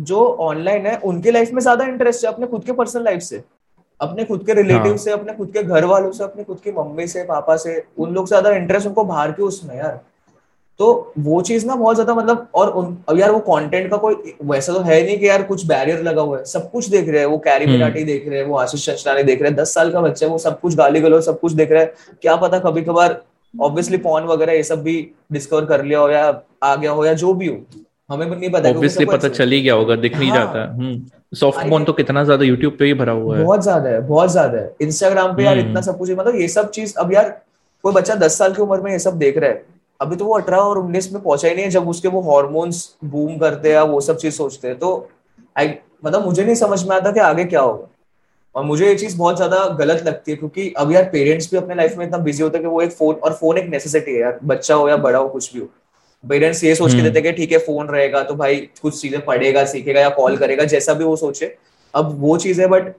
जो ऑनलाइन है उनके लाइफ में ज़्यादा इंटरेस्ट है अपने खुद के पर्सनल लाइफ से। अपने खुद के रिलेटिव हाँ. से अपने खुद के घर वालों से अपने खुद की मम्मी से पापा से उन लोग से ज़्यादा इंटरेस्ट उनको बाहर के उसमें यार तो वो चीज़ ना बहुत ज़्यादा मतलब और उन अब यार वो कंटेंट का कोई वैसा तो है नहीं कि यार कुछ बैरियर लगा हुआ है सब कुछ देख रहे हैं वो कैरी मिनाटी हम्म। देख रहे हैं वो आशीष चंचलानी देख रहे हैं दस साल का बच्चा है वो सब कुछ गाली गलो सब कुछ देख रहा है क्या पता कभी कभार ऑब्वियसली पॉन वगैरह ये सब भी डिस्कवर कर लिया हो या आ गया हो या जो भी हो हमें नहीं पता ऑब्वियसली पता चल ही गया होगा दिख नहीं हाँ, जाता। सॉफ्ट हम्म। तो कितना ज़्यादा यूट्यूब पे ही भरा हुआ है। बहुत ज़्यादा है बहुत ज़्यादा है। इंस्टाग्राम पे यार हम्म। इतना सब कुछ मतलब ये सब चीज़ अब यार कोई बच्चा दस साल की उम्र में ये सब देख रहा है अभी तो वो अठारह और उन्नीस में पहुँचा ही नहीं है जब उसके वो हॉर्मोन्स बूम करते हैं वो सब चीज़ सोचते हैं। तो आई मतलब मुझे नहीं समझ में आता कि आगे क्या होगा। और मुझे ये चीज़ बहुत ज़्यादा गलत लगती है क्योंकि अब यार पेरेंट्स भी अपने लाइफ में इतना बिज़ी होते हैं कि वो एक फ़ोन और फ़ोन एक नेसेसिटी है यार बच्चा हो या बड़ा हो कुछ भी हो। पेरेंट्स ये सोच के हम्म। देते कि ठीक है फ़ोन रहेगा तो भाई कुछ चीज़ें पढ़ेगा सीखेगा या कॉल करेगा जैसा भी वो सोचे। अब वो चीज़ है बट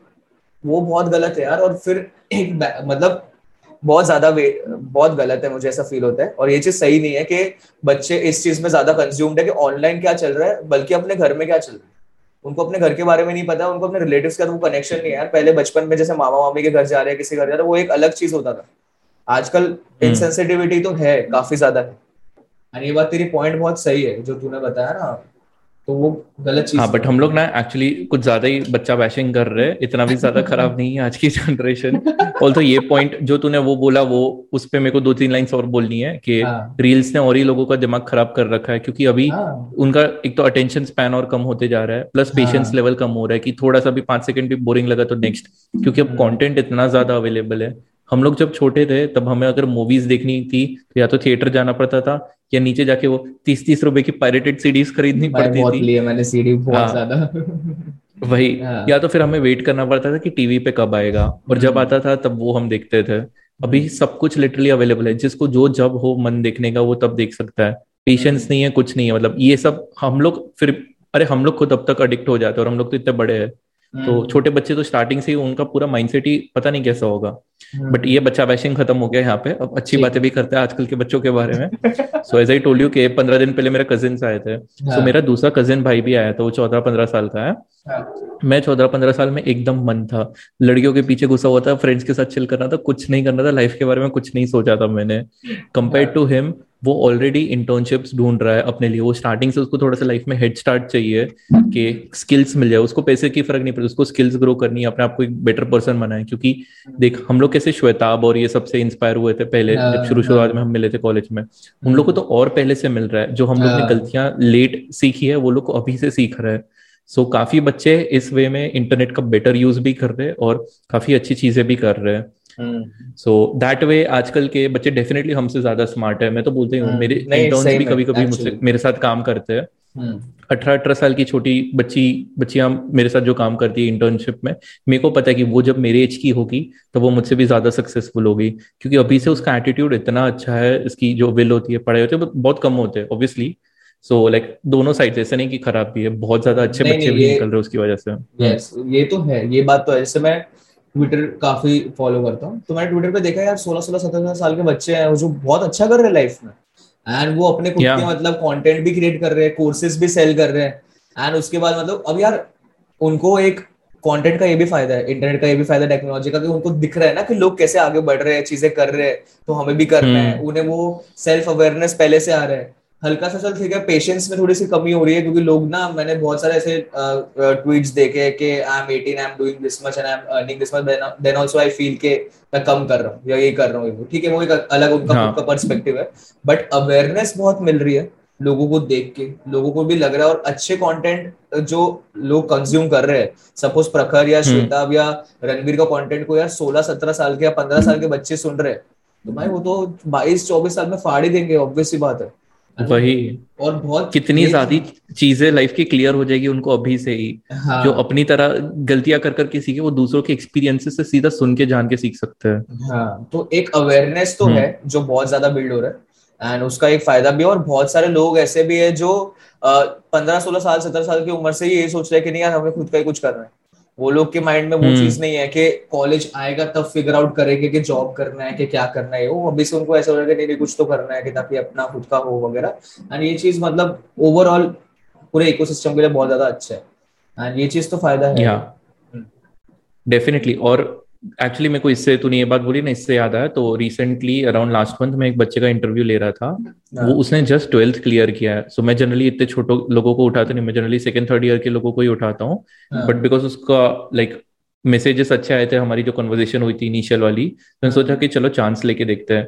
वो बहुत गलत है यार और फिर एक मतलब बहुत ज़्यादा बहुत गलत है मुझे ऐसा फील होता है। और ये चीज़ सही नहीं है कि बच्चे इस चीज़ में ज़्यादा कंज्यूम्ड है कि ऑनलाइन क्या चल रहा है बल्कि अपने घर में क्या चल रहा है। उनको अपने घर के बारे में नहीं पता उनको अपने रिलेटिव का वो कनेक्शन नहीं है यार। पहले बचपन में जैसे मामा मामी के घर जा रहे हैं किसी घर जा रहे हैं वो एक अलग चीज़ होता था। आजकल इनसेंसिटिविटी हम्म। तो है काफ़ी ज़्यादा है। और ये बात तेरी पॉइंट बहुत सही है जो तूने बताया ना तो वो गलत चीज़ हाँ बट हम लोग ना एक्चुअली कुछ ज़्यादा ही बच्चा बैशिंग कर रहे हैं इतना भी ज़्यादा खराब नहीं है आज की जनरेशन ऑल तो ये पॉइंट जो तूने वो बोला वो उस पर मेरे को दो तीन लाइंस और बोलनी है कि हाँ. रील्स ने और ही लोगों का दिमाग खराब कर रखा है क्योंकि अभी हाँ. उनका एक तो अटेंशन स्पैन और कम होते जा रहा है प्लस पेशेंस हाँ. लेवल कम हो रहा है कि थोड़ा सा भी पाँच सेकंड भी बोरिंग लगा तो नेक्स्ट क्योंकि अब कॉन्टेंट इतना ज़्यादा अवेलेबल है हम लोग जब छोटे थे तब हमें अगर मूवीज़ देखनी थी तो या तो थिएटर जाना पड़ता था या नीचे जाके वो तीस तीस रुपए की पायरेटेड सीडीज खरीदनी पड़ती थी लिए मैंने सीडी बहुत हाँ, ज़्यादा वही हाँ. या तो फिर हमें वेट करना पड़ता था कि टीवी पे कब आएगा और जब हम्म। आता था तब वो हम देखते थे अभी हम्म। सब कुछ लिटरली अवेलेबल है जिसको जो जब हो मन देखने का वो तब देख सकता है पेशेंस हम्म। नहीं है कुछ नहीं है मतलब ये सब हम लोग फिर अरे हम लोग खुद अब तक अडिक्ट हो जाते हैं और हम लोग तो इतने बड़े हैं तो छोटे बच्चे तो स्टार्टिंग से ही उनका पूरा माइंडसेट ही पता नहीं कैसा होगा। बट ये बच्चा बैशिंग खत्म हो गया यहाँ पे अब अच्छी बातें भी करते हैं आजकल के बच्चों के बारे में। So as I told you कि पंद्रह दिन पहले मेरे कजिन आए थे। सो हाँ. so, मेरा दूसरा कजिन भाई भी आया था वो चौदह पंद्रह साल का है। हाँ. मैं चौदह पंद्रह साल में एकदम मन था। लड़कियों के पीछे घुसा हुआ था फ्रेंड्स के साथ चिल करना था कुछ नहीं करना था लाइफ के बारे में कुछ नहीं सोचा था मैंने। कंपेयर टू हिम वो ऑलरेडी इंटर्नशिप्स ढूंढ रहा है अपने लिए। वो स्टार्टिंग से उसको थोड़ा सा लाइफ में हेड स्टार्ट चाहिए कि स्किल्स मिल जाए। उसको पैसे की फ़र्क नहीं पड़ती। उसको स्किल्स ग्रो करनी है। अपने आप को एक बेटर पर्सन बनाए। क्योंकि देख हम लोग कैसे श्वेताब और ये सबसे इंस्पायर हुए थे पहले हाँ, जब शुरू शुरुआत में हम मिले थे कॉलेज में। उन लोग को तो और पहले से मिल रहा है। जो हम लोग ने हाँ। गलतियाँ लेट सीखी है वो लोग अभी से सीख रहे हैं। सो so, काफ़ी बच्चे इस वे में इंटरनेट का बेटर यूज़ भी कर रहे हैं और काफ़ी अच्छी चीज़ें भी कर रहे हैं। सो दैट वे आजकल के बच्चे डेफिनेटली हमसे ज़्यादा स्मार्ट है। मैं तो बोलते हूँ हम्म। मेरे इंटर्न्स भी कभी कभी मुझसे मेरे साथ काम करते हैं। हम्म। अठारह अठारह साल की छोटी बच्ची बच्चियाँ मेरे साथ जो काम करती है इंटर्नशिप में मेरे को पता है कि वो जब मेरे एज की होगी तो वो मुझसे भी ज़्यादा सक्सेसफुल होगी। क्योंकि अभी से उसका एटीट्यूड इतना अच्छा है इसकी जो विल होती है पढ़ाई होती है बहुत कम होते हैं ऑब्वियसली सो लाइक दोनों साइड ऐसे नहीं कि खराब भी है बहुत ज़्यादा अच्छे बच्चे भी निकल रहे उसकी वजह से। Yes, ये तो है ये बात तो है। जैसे मैं ट्विटर काफ़ी फॉलो करता हूँ। तो मैंने ट्विटर पे देखा यार सोलह सोलह सत्रह साल के बच्चे हैं जो बहुत अच्छा कर रहे हैं लाइफ में। एंड वो अपने खुद Yeah. के मतलब कंटेंट भी क्रिएट कर रहे हैं कोर्सेज भी सेल कर रहे हैं। एंड उसके बाद मतलब अब यार उनको एक कंटेंट का ये भी फ़ायदा है इंटरनेट का ये भी फ़ायदा है टेक्नोलॉजी का कि उनको दिख रहा है ना कि लोग कैसे आगे बढ़ रहे हैं चीज़ें कर रहे हैं तो हमें भी करना है। हम्म। उन्हें वो सेल्फ अवेयरनेस पहले से आ रहा है। हल्का सा चल ठीक है पेशेंस में थोड़ी सी कमी हो रही है क्योंकि लोग ना मैंने बहुत सारे ऐसे ट्वीट्स देखे कि I am 18 I am doing this much and I am earning this much then also I feel के मैं कम कर रहा हूँ या ये कर रहा हूँ ठीक है वो एक अलग उनका हाँ। खुद का पर्सपेक्टिव है। बट अवेयरनेस बहुत मिल रही है लोगों को देख के। लोगों को भी लग रहा है और अच्छे कंटेंट जो लोग कंज्यूम कर रहे हैं। सपोज़ प्रखर या श्वेताब या रणवीर का कंटेंट को यार 16 17 साल के या 15 साल के बच्चे सुन रहे हैं। तो भाई वो तो 22 24 साल में फाड़ ही देंगे ऑब्वियस सी बात है। वही। और बहुत कितनी ज़्यादा चीज़ें लाइफ की क्लियर हो जाएगी उनको अभी से ही। हाँ, जो अपनी तरह गलतियाँ कर करके सीखे वो दूसरों के एक्सपीरियंसेस से सीधा सुन के जान के सीख सकते हैं। हाँ तो एक अवेयरनेस तो हम्म। है जो बहुत ज़्यादा बिल्ड हो रहा है एंड उसका एक फ़ायदा भी है और बहुत सारे लोग ऐसे भी है जो पंद्रह सोलह साल सत्रह साल की उम्र से ही ये सोच रहे हैं कि नहीं यार हमें खुद का ही कुछ करना है। वो लोग के माइंड में वो हम्म। चीज़ नहीं है कि कॉलेज आएगा तब फिगर आउट करेंगे कि जॉब करना है कि क्या करना है। वो अभी से उनको ऐसा हो रहा है कि नहीं कुछ तो करना है कि ताकि अपना खुद का हो वगैरह। एंड ये चीज़ मतलब ओवरऑल पूरे इकोसिस्टम के लिए बहुत ज़्यादा अच्छा है। एंड ये चीज़ तो फ़ायदा है। या हम्म। डेफिनेटली और एक्चुअली मेरे को इससे तूने ये बात बोली ना इससे याद आया। तो रिसेंटली अराउंड लास्ट मंथ मैं एक बच्चे का इंटरव्यू ले रहा था। वो उसने जस्ट ट्वेल्थ क्लियर किया है। सो so, मैं जनरली इतने छोटे लोगों को उठाता नहीं मैं जनरली सेकंड थर्ड ईयर के लोगों को ही उठाता हूँ। हाँ। बट बिकॉज़ उसका लाइक like, मैसेजेस अच्छे आए थे हमारी जो कन्वर्जेशन हुई थी इनिशियल वाली तो मैंने सोचा कि चलो चांस लेके देखते हैं।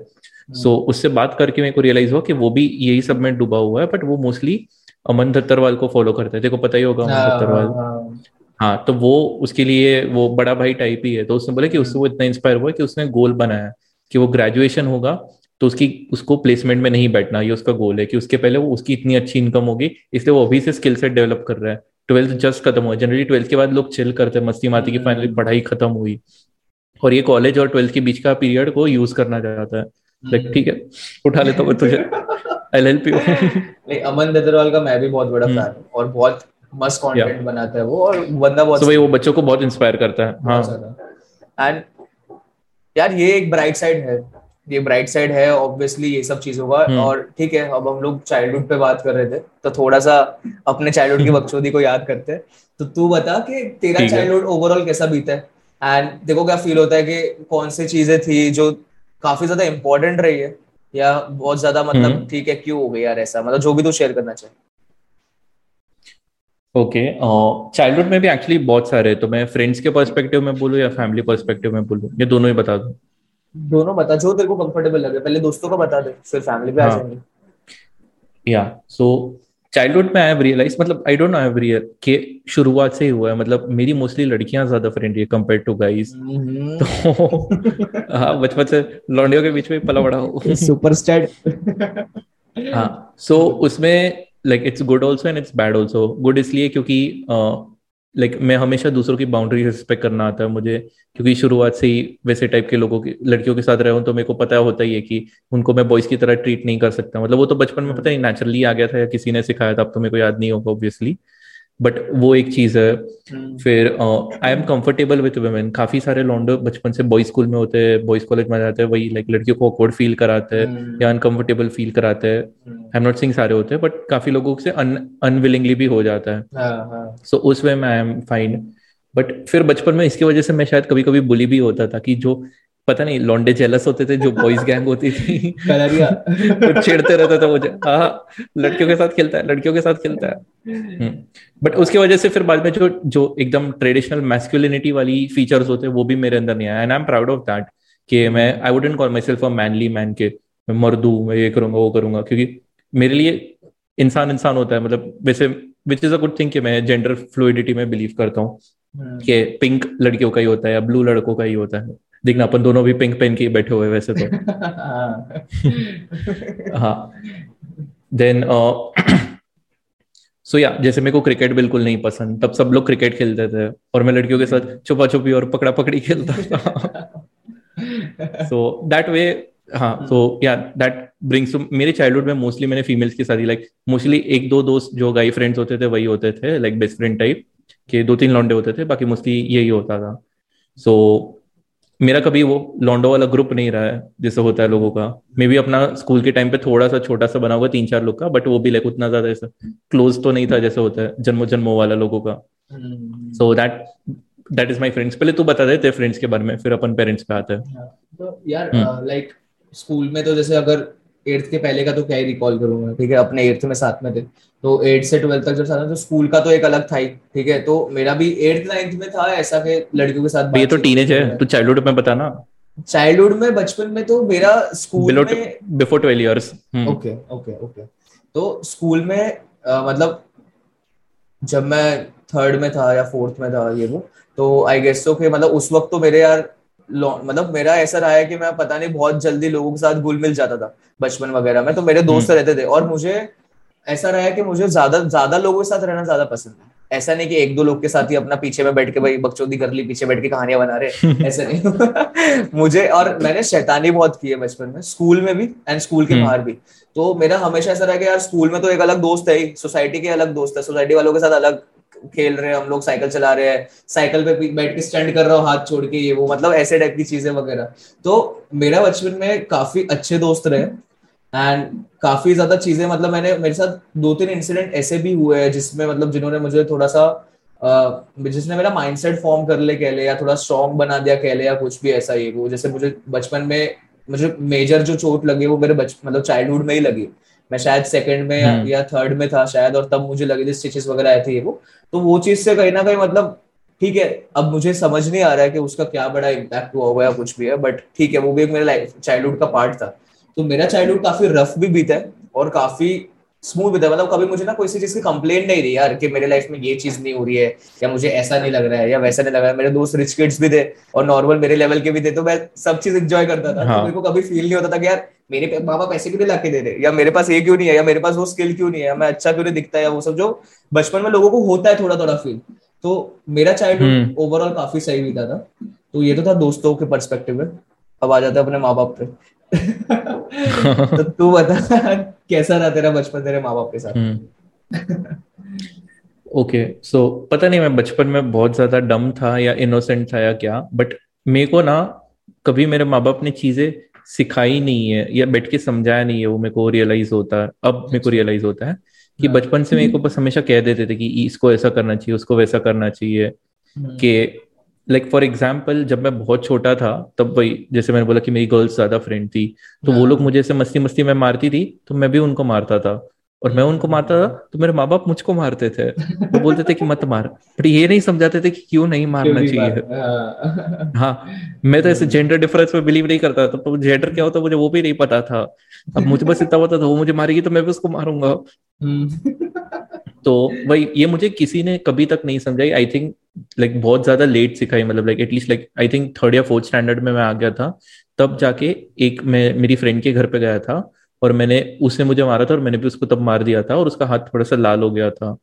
सो so, उससे बात करके मेरे को रियलाइज़ हुआ कि वो भी यही सब में डूबा हुआ है बट वो मोस्टली अमन दत्तरवाल को फॉलो करता है। देखो पता ही होगा अमन हाँ, दत्तरवाल। हाँ, तो वो उसके लिए वो बड़ा भाई टाइप ही है। तो उसने बोला कि उससे वो इतना इंस्पायर हुआ कि उसने गोल बनाया कि वो ग्रेजुएशन होगा तो उसकी उसको प्लेसमेंट में नहीं बैठना ये उसका गोल है कि उसके पहले वो उसकी इतनी अच्छी इनकम होगी इसलिए वो अभी से स्किल सेट डेवलप कर रहा है। ट्वेल्थ जस्ट खत्म हुआ। जनरली ट्वेल्थ के बाद लोग चिल करते हैं मस्ती मारती की फाइनली पढ़ाई खत्म हुई। और ये कॉलेज और ट्वेल्थ के बीच का पीरियड को यूज़ करना चाहता है। लाइक ठीक है उठा लेता हूँ तुझे। हेल्प यू नहीं अमन दत्तरवाल का मैं भी बहुत बड़ा हम्म। फ़ैन और बहुत मस्त कंटेंट बनाता है वो और बंदा बहुत तो भाई वो बच्चों को बहुत इंस्पायर करता है। हाँ। एंड यार ये एक ब्राइट साइड है। ये ब्राइट साइड है ऑब्वियसली ये सब चीज़ों का। हम्म। और ठीक है अब हम लोग चाइल्डहुड पे बात कर रहे थे तो थोड़ा सा अपने चाइल्डहुड की बकचोदी को याद करते हैं। तो तू बता कि तेरा है। चाइल्डहुड ओवरऑल कैसा बीता है? एंड देखो क्या फील होता है कि कौन सी चीज़ें थी जो काफ़ी ज़्यादा इंपॉर्टेंट रही है या बहुत ज़्यादा मतलब हम्म। ठीक है क्यों हो गई यार ऐसा? मतलब जो भी तू शेयर करना चाहे। ओके चाइल्डहुड में भी एक्चुअली बहुत सारे तो मैं फ्रेंड्स के पर्सपेक्टिव में बोलूँ या फैमिली पर्सपेक्टिव में बोलूँ? ये दोनों ही बता दूँ। दोनों बता जो तेरे को कंफर्टेबल लगे पहले दोस्तों का बता दे फिर फैमिली पे आ हाँ। जाएँगे। या सो चाइल्डहुड में आई हैव रियलाइज़ मतलब I don't know I have real के शुरुआत से ही हुआ है मतलब मेरी मोस्टली लड़कियाँ ज़्यादा फ्रेंडली है कंपेयर टू गाइस। तो हाँ बचपन से लौंडियों के बीच में पला बड़ा हूँ। सुपर स्टैड हाँ सो उसमें like it's good also and it's bad also good इसलिए क्योंकि लाइक uh, like, मैं हमेशा दूसरों की बाउंड्री रिस्पेक्ट करना आता है मुझे क्योंकि शुरुआत से ही वैसे टाइप के लोगों की लड़कियों के साथ रहा हूँ तो मेरे को पता होता ही है कि उनको मैं बॉयज़ की तरह ट्रीट नहीं कर सकता। मतलब वो तो बचपन में पता नहीं नेचुरली आ गया था या किसी ने सिखाया था अब तो मेरे को याद नहीं होगा ऑब्वियसली बट वो एक चीज़ है। फिर I am comfortable with women काफ़ी सारे लॉन्डो बचपन से बॉयज़ स्कूल में होते हैं। बॉयज़ कॉलेज में जाते हैं। वही लाइक लड़कियों को ऑकवर्ड फील कराते हैं या अनकंफर्टेबल फील कराते हैं। आई एम नॉट सिंग सारे होते हैं बट काफ़ी लोगों से अनविलिंगली भी हो जाता है। हाँ, सो उस वे में आई एम फाइन बट फिर बचपन में इसकी वजह से मैं शायद कभी कभी बुली भी होता था कि जो पता नहीं लॉन्डे जेलस होते थे जो बॉयज़ गैंग होती थी। तो छेड़ते रहता था मुझे। हाँ लड़कियों के साथ खेलता है लड़कियों के साथ खेलता है। बट उसकी वजह से फिर बाद में जो जो एकदम ट्रेडिशनल मैस्कुलिनिटी वाली फीचर्स होते हैं वो भी मेरे अंदर नहीं आया। And I am proud of that कि मैं I wouldn't call myself a manly man के मैं मर्दू मैं ये करूँगा वो करूँगा क्योंकि मेरे लिए इंसान इंसान होता है। मतलब वैसे which is a good thing कि मैं जेंडर फ्लूडिटी में बिलीव करता हूँ कि पिंक लड़कियों का ही होता है या ब्लू लड़कों का ही होता है। देखना अपन दोनों भी पिंक पहन के बैठे हुए वैसे तो। हाँ। देन सो या जैसे मेरे को क्रिकेट बिल्कुल नहीं पसंद तब सब लोग क्रिकेट खेलते थे और मैं लड़कियों के साथ छुपा छुपी और पकड़ा पकड़ी खेलता था। सो दैट वे हाँ तो या दैट ब्रिंग्स मेरे चाइल्डहुड में मोस्टली मैंने फीमेल्स के साथ ही लाइक मोस्टली एक दो दोस्त जो गाई फ्रेंड्स होते थे वही होते थे लाइक बेस्ट फ्रेंड टाइप के दो तीन लौंडे होते थे बाकी मोस्टली यही होता था। सो मेरा कभी वो लॉन्डो वाला ग्रुप नहीं रहा है जैसे होता है लोगों का। मे भी अपना स्कूल के टाइम पे थोड़ा सा छोटा सा बना हुआ तीन चार लोग का बट वो भी लाइक उतना ज़्यादा ऐसा क्लोज तो नहीं था जैसे होता है जन्मो जन्मो वाला लोगों का। So that that is my friends पहले तू बता देते फ्रेंड्स के बारे में फिर अपन पेरेंट्स पे आते हैं। हाँ, तो यार लाइक हम्म। स्कूल में तो जैसे अगर एट्थ के पहले का तो क्या ही रिकॉल करूँगा ठीक है? अपने एट्थ में साथ में थे। तो एट्थ से ट्वेल्थ तक जब साथ में तो स्कूल का तो एक अलग था ही ठीक है? तो मेरा भी एट्थ नाइन्थ में था ऐसा के लड़कियों के साथ ये तो टीनेज है तो चाइल्डहुड में बताना चाइल्डहुड में बचपन में तो मेरा स्कूल में before twelve years okay okay okay तो स्कूल में मतलब जब मैं थर्ड में था या फोर्थ में था ये वो तो आई गेस तो कि मतलब उस वक्त तो मेरे यार मतलब मेरा ऐसा रहा है कि मैं पता नहीं बहुत जल्दी लोगों के साथ घुल मिल जाता था बचपन वगैरह में तो मेरे दोस्त हम्म। रहते थे और मुझे ऐसा रहा है कि मुझे ज़्यादा ज़्यादा लोगों के साथ रहना ज़्यादा पसंद है ऐसा नहीं कि एक दो लोग के साथ ही अपना पीछे में बैठ के भाई बकचोदी कर ली पीछे बैठ के कहानियाँ बना रहे ऐसा नहीं मुझे और मैंने शैतानी बहुत की है बचपन में स्कूल में भी एंड स्कूल के हम्म। बाहर भी तो मेरा हमेशा ऐसा रहा कि यार स्कूल में तो एक अलग दोस्त है ही सोसाइटी के अलग दोस्त है सोसाइटी वालों के साथ अलग खेल रहे हैं, हम लोग साइकिल चला रहे हैं, साइकिल पे बैठ के स्टैंड कर रहा हूँ, हाथ छोड़ के ये वो मतलब ऐसे टाइप की चीज़ें वगैरह। तो मेरा बचपन में काफ़ी अच्छे दोस्त रहे एंड काफ़ी ज़्यादा चीज़ें मतलब मैंने, मेरे साथ दो तीन इंसिडेंट ऐसे भी हुए हैं जिसमें मतलब जिन्होंने मुझे थोड़ा सा जिसने मेरा माइंडसेट फॉर्म कर ले कह ले, या थोड़ा स्ट्रॉन्ग बना दिया कह ले, या कुछ भी ऐसा ही, वो जैसे मुझे बचपन में, मुझे मेजर जो चोट लगी, वो मेरे बचपन मतलब चाइल्डहुड में ही लगी। मैं शायद सेकंड में या, या थर्ड में था शायद और तब मुझे लगे थे स्टिचेस वगैरह आए थे वो। तो वो चीज़ से कहीं ना कहीं मतलब ठीक है अब मुझे समझ नहीं आ रहा है कि उसका क्या बड़ा इम्पैक्ट हुआ होगा या कुछ भी है बट ठीक है वो भी एक मेरा लाइफ चाइल्डहुड का पार्ट था। तो मेरा चाइल्डहुड काफ़ी रफ भी बीता है और काफ़ी स्मूथ बीता मतलब कभी मुझे ना कोई सी चीज़ की कंप्लेन नहीं रही यार कि मेरे लाइफ में ये चीज़ नहीं हो रही है या मुझे ऐसा नहीं लग रहा है या वैसा नहीं लग रहा है। मेरे दोस्त रिच किड्स भी थे और नॉर्मल मेरे लेवल के भी थे तो मैं सब चीज़ एंजॉय करता था। तो हाँ. तो मेरे को कभी फील नहीं होता था कि यार मेरे माँ बाप पैसे क्यों नहीं लाके दे रहे? या मेरे पास ये क्यों नहीं है? या मेरे पास वो स्किल क्यों नहीं है? मैं अच्छा क्यों नहीं दिखता? है वो सब जो बचपन में लोगों को होता है थोड़ा थोड़ा फील तो मेरा चाइल्डहुड ओवरऑल हम्म। काफ़ी सही बीता था। तो ये तो था दोस्तों के परस्पेक्टिव में। अब आ जाता है अपने माँ बाप पे। तो तू बता कैसा रहा तेरा बचपन तेरे माँ बाप के साथ? ओके हम्म। सो पता नहीं मैं बचपन में बहुत ज़्यादा डम था या इनोसेंट था या क्या बट मेरे को ना कभी मेरे माँ बाप ने चीज़ें सिखाई नहीं है या बैठ के समझाया नहीं है वो मेरे को रियलाइज़ होता है अब मेरे को रियलाइज़ होता है कि हाँ। बचपन से मेरे को बस हमेशा कह देते थे कि इसको ऐसा करना चाहिए उसको वैसा करना चाहिए हम्म। कि लाइक फॉर एग्ज़ाम्पल जब मैं बहुत छोटा था तब भाई जैसे मैंने बोला कि मेरी गर्ल्स ज़्यादा फ्रेंड थी तो वो हाँ। लोग मुझे ऐसे मस्ती मस्ती में मारती थी तो मैं भी उनको मारता था और मैं उनको मारता था तो मेरे माँ बाप मुझको मारते थे। वो बोलते थे कि मत मार पर ये नहीं समझाते थे कि क्यों नहीं मारना चाहिए। हाँ।, हाँ मैं तो ऐसे जेंडर डिफरेंस में बिलीव नहीं करता था तो जेंडर क्या होता मुझे वो भी नहीं पता था। अब मुझे बस इतना पता था वो मुझे मारेगी तो मैं भी उसको मारूँगा। हम्म। तो वही ये मुझे किसी ने कभी तक नहीं समझाई। आई थिंक लाइक बहुत ज़्यादा लेट सिखाई मतलब like at least like I think third या फोर्थ स्टैंडर्ड में मैं आ गया था। तब जाके एक मैं मेरी फ्रेंड के घर पे गया था। और मैंने उसने मुझे मारा था और मैंने भी उसको तब मार दिया था और उसका हाथ थोड़ा सा लाल हो गया था।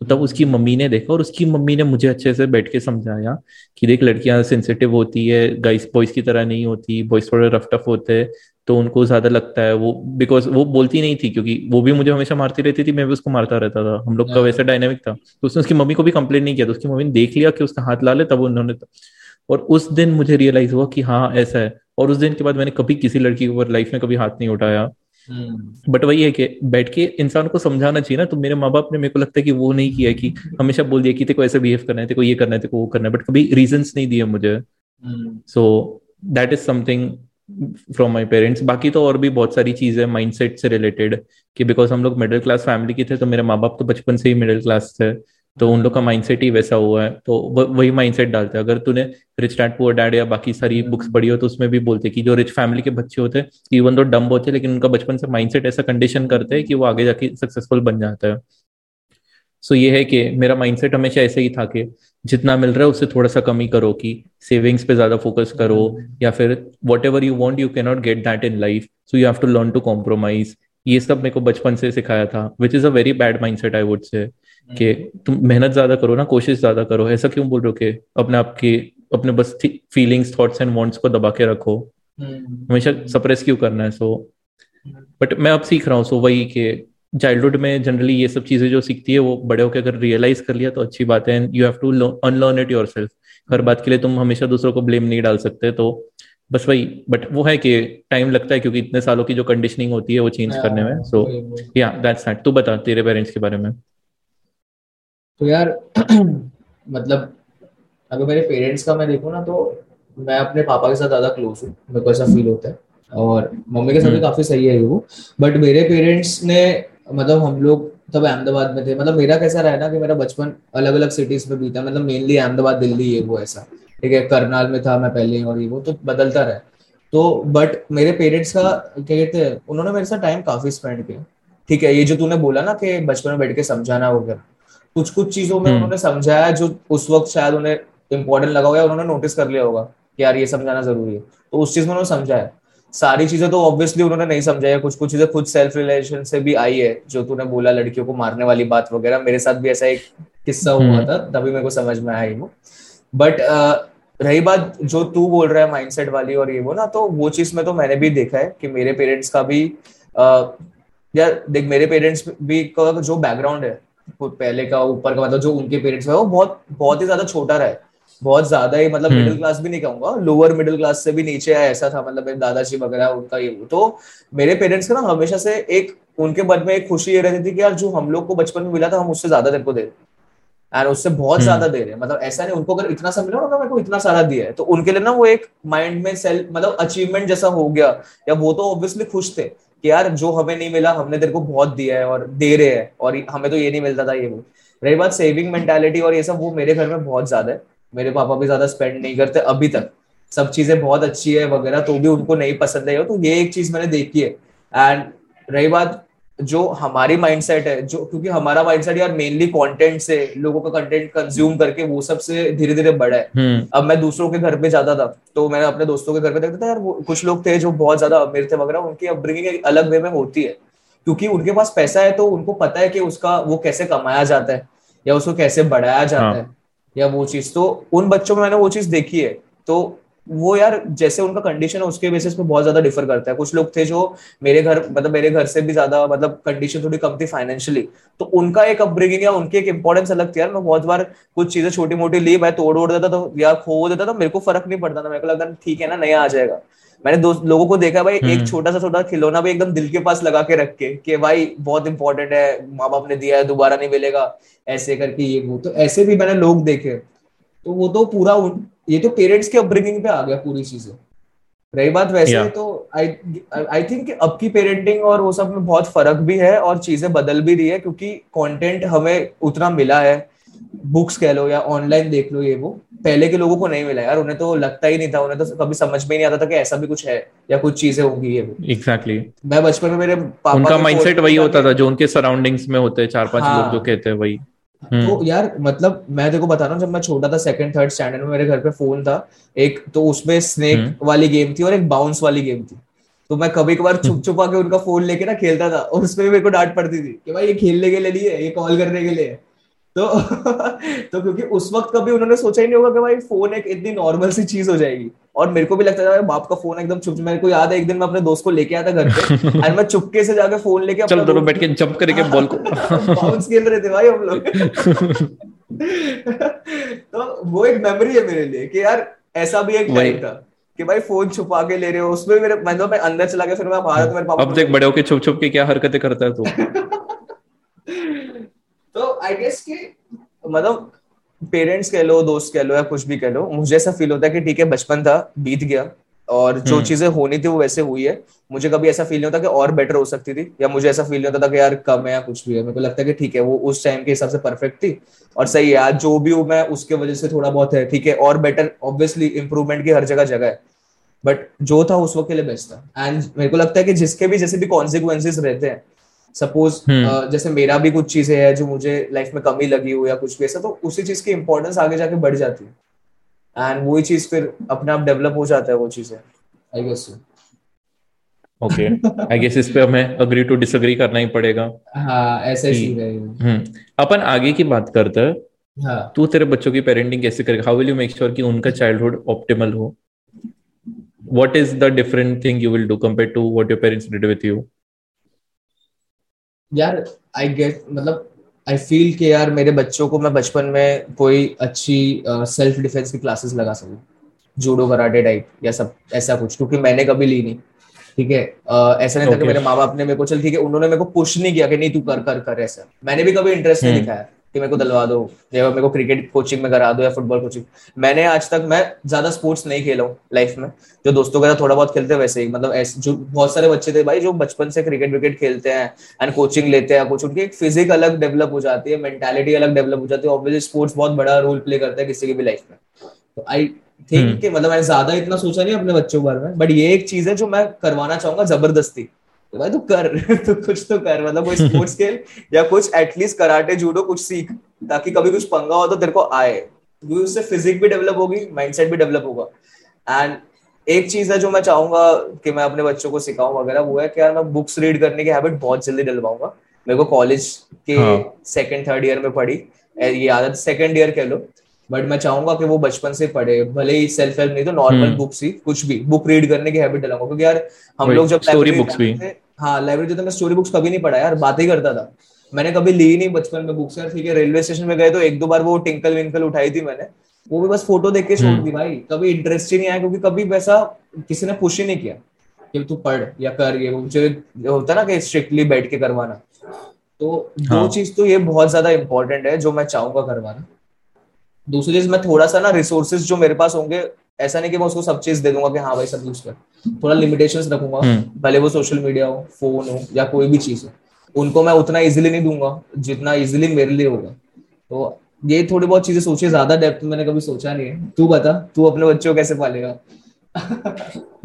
तो तब उसकी मम्मी ने देखा और उसकी मम्मी ने मुझे अच्छे से बैठ के समझाया कि देख लड़कियाँ सेंसिटिव होती है गाइस बॉयज़ की तरह नहीं होती बॉयज़ थोड़े रफ टफ होते हैं तो उनको ज़्यादा लगता है वो बिकॉज़ वो बोलती नहीं थी क्योंकि वो भी मुझे हमेशा मारती रहती थी मैं भी उसको मारता रहता था। हम लोग का वैसा डायनेमिक था। तो उसने उसकी मम्मी को भी कंप्लेन नहीं किया तो उसकी मम्मी ने देख लिया कि उसका हाथ ला ले तब उन्होंने और उस दिन मुझे रियलाइज़ हुआ कि हाँ ऐसा है। और उस दिन के बाद मैंने कभी किसी लड़की के ऊपर लाइफ में कभी हाथ नहीं उठाया। But hmm. वही है कि बैठ के इंसान को समझाना चाहिए ना तो मेरे माँ बाप ने मेरे को लगता है कि वो नहीं किया कि हमेशा बोल दिया कि तेको ऐसे बिहेव करना है तेको ये करना है तेको वो करना है बट कभी रीजन नहीं दिए मुझे। So that is something from my parents बाकी तो और भी बहुत सारी चीज़ें माइंडसेट से रिलेटेड कि बिकॉज़ हम लोग मिडिल क्लास फैमिली के थे तो मेरे माँ बाप तो बचपन से ही मिडिल क्लास थे। तो उन लोग का माइंडसेट ही वैसा हुआ है। तो वही माइंडसेट डालते हैं। अगर तूने रिच डैड पुअर डैड या बाकी सारी बुक्स पढ़ी हो तो उसमें भी बोलते हैं कि जो रिच फैमिली के बच्चे होते हैं इवन तो डम होते हैं लेकिन उनका बचपन से माइंडसेट ऐसा कंडीशन करते हैं कि वो आगे जाके सक्सेसफुल बन जाता है। सो so ये है कि मेरा माइंडसेट हमेशा ऐसे ही था कि जितना मिल रहा है उससे थोड़ा सा कमी करो कि सेविंग्स पे ज़्यादा फोकस करो या फिर whatever you want you cannot get that in life so you have to learn to compromise ये सब मेरे को बचपन से सिखाया था which is a very bad mind set I would say कि तुम मेहनत ज़्यादा करो ना कोशिश ज़्यादा करो। ऐसा क्यों बोल रहे हो कि अपने आपके अपने बस फीलिंग्स थॉट्स एंड वांट्स को दबा के रखो। हम्म। हमेशा सप्रेस क्यों करना है? सो बट मैं अब सीख रहा हूँ सो वही कि चाइल्डहुड में जनरली ये सब चीज़ें जो सीखती है वो बड़े होकर अगर रियलाइज़ कर लिया तो अच्छी बात है। You have to unlearn it yourself हर बात के लिए तुम हमेशा दूसरों को ब्लेम नहीं डाल सकते तो बस वही। बट वो है कि टाइम लगता है क्योंकि इतने सालों की जो कंडीशनिंग होती है वो चेंज करने में। सो या दैट्स दैट तू बता तेरे पेरेंट्स के बारे में। तो यार मतलब अगर मेरे पेरेंट्स का मैं देखूँ ना तो मैं अपने पापा के साथ ज़्यादा क्लोज हूँ मेरे को ऐसा फील होता है। और मम्मी के साथ भी हम्म। काफ़ी सही है वो। बट मेरे पेरेंट्स ने मतलब हम लोग तब अहमदाबाद में थे। मतलब मेरा कैसा रहा ना कि मेरा बचपन अलग अलग सिटीज़ में बीता। मतलब मेनली अहमदाबाद दिल्ली ये वो ऐसा। ठीक है करनाल में था मैं पहले और ये वो तो बदलता रहा तो बट मेरे पेरेंट्स का क्या कहते हैं उन्होंने मेरे साथ टाइम काफ़ी स्पेंड किया। ठीक है ये जो तूने बोला ना कि बचपन में बैठ के समझाना वगैरह। कुछ कुछ चीज़ों में हम्म। उन्होंने समझाया जो उस वक्त शायद उन्हें इंपॉर्टेंट लगा होगा उन्होंने नोटिस कर लिया होगा कि यार ये समझाना ज़रूरी है। तो उस चीज़ में उन्होंने समझाया। सारी चीज़ें तो ऑब्वियसली उन्होंने नहीं समझाया कुछ कुछ चीज़ें खुद सेल्फ रिलेशन से भी आई है जो तूने बोला लड़कियों को मारने वाली बात वगैरह। मेरे साथ भी ऐसा एक किस्सा हुआ हम्म। था तभी मेरे को समझ में आया वो। बट रही बात जो तू बोल रहा है माइंडसेट वाली और ये वो ना तो वो चीज़ में तो मैंने भी देखा है कि मेरे पेरेंट्स का भी यार देख मेरे पेरेंट्स भी का जो बैकग्राउंड है पहले का ऊपर का मतलब जो उनके पेरेंट्स है वो बहुत बहुत ही ज़्यादा छोटा रहा है। बहुत ज़्यादा ही मतलब मिडिल हम्म। क्लास भी नहीं कहूँगा लोअर मिडिल क्लास से भी नीचे आया ऐसा था मतलब मेरे दादाजी वगैरह उनका ये तो मेरे पेरेंट्स का ना हमेशा से एक उनके मन में एक खुशी ये रहती थी कि यार जो हम लोग को बचपन में मिला था हम उससे ज़्यादा तेरे को दे एंड उससे बहुत हम्म। ज़्यादा दे रहे हैं। मतलब ऐसा नहीं उनको अगर इतना सा मिला ना मेरे को इतना सारा दिया है तो उनके लिए ना वो एक माइंड में सेल्फ मतलब अचीवमेंट जैसा हो गया। या वो तो ऑब्वियसली खुश थे कि यार जो हमें नहीं मिला, हमने तेरे को बहुत दिया है और दे रहे हैं और हमें तो ये नहीं मिलता था ये वो। रही बात सेविंग मेंटेलिटी और ये सब, वो मेरे घर में बहुत ज़्यादा है। मेरे पापा भी ज़्यादा स्पेंड नहीं करते अभी तक। सब चीज़ें बहुत अच्छी है वगैरह तो भी उनको नहीं पसंद है। तो ये एक चीज़ मैंने देखी है। एंड रही बात जो हमारी माइंडसेट है जो क्योंकि हमारा माइंडसेट यार मेनली कंटेंट से लोगों का कंटेंट कंज्यूम करके वो सबसे धीरे धीरे बढ़ा है हम्म। अब मैं दूसरों के घर पे जाता था तो मैं अपने दोस्तों के घर पे देखता था यार वो कुछ लोग थे जो बहुत ज़्यादा अमीर थे वगैरह उनकी अपब्रिंगिंग एक अलग वे में होती है क्योंकि उनके पास पैसा है तो उनको पता है कि उसका वो कैसे कमाया जाता है या उसको कैसे बढ़ाया जाता हाँ. है या वो चीज़ तो उन बच्चों में मैंने वो चीज़ देखी है तो वो यार जैसे उनका कंडीशन है उसके बेसिस पे बहुत ज़्यादा डिफर करता है। कुछ लोग थे जो मेरे घर मतलब मेरे घर से भी ज़्यादा मतलब कंडीशन थोड़ी कम थी फाइनेंशियली तो उनका एक अपब्रिंगिंग या उनकी एक इंपॉर्टेंस अलग थी यार। मैं बहुत बार कुछ चीज़ें छोटी मोटी ली मैं तोड़ ओड़ देता तो या खो देता तो मेरे को फ़र्क नहीं पड़ता था। मेरे को लगता ठीक है ना नया आ जाएगा। मैंने दो लोगों को देखा भाई एक हम्म। छोटा सा छोटा खिलौना भी एकदम दिल के पास लगा के रख के कि भाई बहुत इंपॉर्टेंट है माँ बाप ने दिया है दोबारा नहीं मिलेगा ऐसे करके ये वो। तो ऐसे भी मैंने लोग देखे। तो वो तो पूरा ये तो पेरेंट्स के अपब्रिंगिंग पे आ गया पूरी चीज़ें। रही बात वैसे yeah. तो आई आई थिंक अब की पेरेंटिंग और वो सब में बहुत फ़र्क भी है और चीज़ें बदल भी रही है क्योंकि कंटेंट हमें उतना मिला है। बुक्स कह लो या ऑनलाइन देख लो ये वो। पहले के लोगों को नहीं मिला यार उन्हें तो लगता ही नहीं था उन्हें तो कभी समझ में नहीं आता था कि ऐसा भी कुछ है या कुछ चीज़ें होंगी ये वो। Exactly exactly. मैं बचपन में मेरे पापा उनका माइंडसेट वही होता था जो उनके सराउंडिंग्स में होते हैं चार पाँच हाँ, लोग जो कहते हैं वही। तो हम्म। यार मतलब मैं देखो बता रहा हूँ जब मैं छोटा था सेकंड थर्ड स्टैंडर्ड में मेरे घर पे फ़ोन था एक तो उसमें स्नेक हम्म। वाली गेम थी और एक बाउंस वाली गेम थी तो मैं कभी कभार छुप छुपा के उनका फ़ोन लेके ना खेलता था और उसमें भी मेरे को डांट पड़ती थी कि भाई ये खेलने के लिए नहीं है ये कॉल करने के लिए तो तो क्योंकि उस वक्त कभी उन्होंने सोचा ही नहीं होगा कि भाई फ़ोन एक इतनी नॉर्मल सी चीज़ हो जाएगी और मेरे को भी लगता था बाप का फ़ोन एकदम चुप मेरे को याद है एक दिन मैं अपने दोस्त को लेके आया था घर पे और मैं चुपके से जाके फ़ोन लेके चल दोनों बैठ के जंप करके बॉल को बाउंस खेल रहे थे भाई हम लोग। तो वो एक मेमोरी है मेरे लिए कि यार ऐसा भी एक टाइम था कि भाई फ़ोन छुपा के ले रहे हो उसमें मेरे मैं तो मैं अंदर चला गया फिर मैं बाहर तो मेरे पापा अब देख बड़े होके छुप छुप के क्या हरकतें करता है तू। तो आई गेस कि मतलब पेरेंट्स कह लो दोस्त कह लो या कुछ भी कह लो मुझे ऐसा फील होता है कि ठीक है बचपन था बीत गया। और जो हम्म। चीज़ें होनी थी वो वैसे हुई है। मुझे कभी ऐसा फील नहीं होता कि और बेटर हो सकती थी या मुझे ऐसा फील नहीं होता था कि यार कम है या कुछ भी है। मेरे को लगता है कि ठीक है वो उस टाइम के हिसाब से परफेक्ट थी। और सही है आज जो भी हूँ मैं उसके वजह से थोड़ा बहुत है ठीक है। और बेटर ऑब्वियसली इंप्रूवमेंट की हर जगह जगह है। बट जो था उस वक्त के लिए बेस्ट था। एंड मेरे को लगता है कि जिसके भी जैसे भी कॉन्सिक्वेंसेज रहते हैं सपोज़ हम्म। जैसे मेरा भी कुछ चीज़ें है जो मुझे लाइफ में कमी लगी हो या कुछ भी ऐसा तो उसी चीज़ की इंपॉर्टेंस आगे जाके बढ़ जाती है। एंड वही चीज़ फिर अपने आप डेवलप हो जाता है वो चीज़ें I guess okay I guess इस पे हमें अग्री टू डिसएग्री करना ही पड़ेगा। हाँ ऐसे ही हम्म। अपन आगे की बात करते हैं। हाँ. तू तेरे बच्चों की पेरेंटिंग कैसे करेगा? How will you make sure कि उनका चाइल्डहुड ऑप्टिमल हो? What is the different thing you will do compared to what your parents did with you? यार आई गेट मतलब आई फील कि यार मेरे बच्चों को मैं बचपन में कोई अच्छी सेल्फ डिफेंस की क्लासेस लगा सकूँ। जूडो कराटे टाइप या सब ऐसा कुछ क्योंकि मैंने कभी ली नहीं। ठीक है? ऐसा नहीं था कि मेरे माँ बाप ने मेरे को चल ठीक है उन्होंने मेरे को पुश नहीं किया कि नहीं तू कर कर कर ऐसा। मैंने भी कभी इंटरेस्ट नहीं हम्म। दिखाया। कि मेरे को दिलवा दो या मेरे को क्रिकेट कोचिंग में करा दो या फुटबॉल कोचिंग मैंने आज तक मैं ज़्यादा स्पोर्ट्स नहीं खेला हूँ लाइफ में। जो दोस्तों के साथ थोड़ा बहुत खेलते वैसे ही। मतलब ऐसे जो बहुत सारे बच्चे थे भाई जो बचपन से क्रिकेट विकेट खेलते हैं एंड कोचिंग लेते हैं कुछ उनकी एक फिजिक अलग डेवलप हो जाती है मेंटेलिटी अलग डेवलप हो जाती है ऑब्वियसली स्पोर्ट्स बहुत बड़ा रोल प्ले करता है किसी की भी लाइफ में। तो आई थिंक हम्म। मतलब मैंने ज़्यादा इतना सोचा नहीं अपने बच्चों के बारे में बट ये एक चीज़ है जो मैं करवाना चाहूँगा ज़बरदस्ती। तो भाई तू कर तू कुछ तो कर मतलब कोई स्पोर्ट्स खेल या कुछ एटलीस्ट कराटे जूडो कुछ सीख ताकि कभी कुछ पंगा हो तो तेरे को आए। क्योंकि उससे फिजिक भी डेवलप होगी माइंडसेट भी डेवलप होगा। एंड एक चीज़ है जो मैं चाहूँगा कि मैं अपने बच्चों को सिखाऊं वगैरह वो है कि यार मैं बुक्स रीड करने की हैबिट बहुत जल्दी डलवाऊँगा। मेरे को कॉलेज के सेकंड थर्ड ईयर में पढ़ी ये आदत सेकंड ईयर कह लो। बट मैं चाहूँगा कि वो बचपन से पढ़े भले ही सेल्फ हेल्प नहीं तो नॉर्मल बुक्स हम्म। ही कुछ भी बुक रीड करने की हैबिट डलाऊँगा क्योंकि यार हम लोग जब स्टोरी बुक्स भी। हाँ लाइब्रेरी तो मैं स्टोरी बुक्स कभी नहीं पढ़ा यार बात ही करता था मैंने कभी ली नहीं बचपन में बुक्स यार ठीक है रेलवे स्टेशन में गए तो एक दो बार वो टिंकल विंकल उठाई थी मैंने वो भी बस फ़ोटो देख के छोड़ हम्म। दी भाई कभी इंटरेस्ट ही नहीं आया क्योंकि कभी वैसा किसी ने पुश ही नहीं किया कि तू पढ़ या कर ये मुझे होता ना कि स्ट्रिक्टली बैठ के करवाना तो हाँ. दो चीज़ तो ये बहुत ज़्यादा इंपॉर्टेंट है जो मैं चाहूँगा करवाना दूसरी चीज़ मैं थोड़ा सा ना रिसोर्सेज जो मेरे पास होंगे ऐसा नहीं कि मैं उसको सब चीज़ दे दूँगा कि हाँ भाई सब यूज़ कर। थोड़ा लिमिटेशन रखूँगा। हम्म। भले वो सोशल मीडिया हो फ़ोन हो या कोई भी चीज़ हो। उनको मैं उतना इजिली नहीं दूँगा जितना इजिली मेरे लिए होगा। तो ये थोड़ी बहुत चीज़ें सोची ज़्यादा डेप्थ में मैंने कभी सोचा नहीं है। तू बता तू अपने बच्चों को कैसे पालेगा?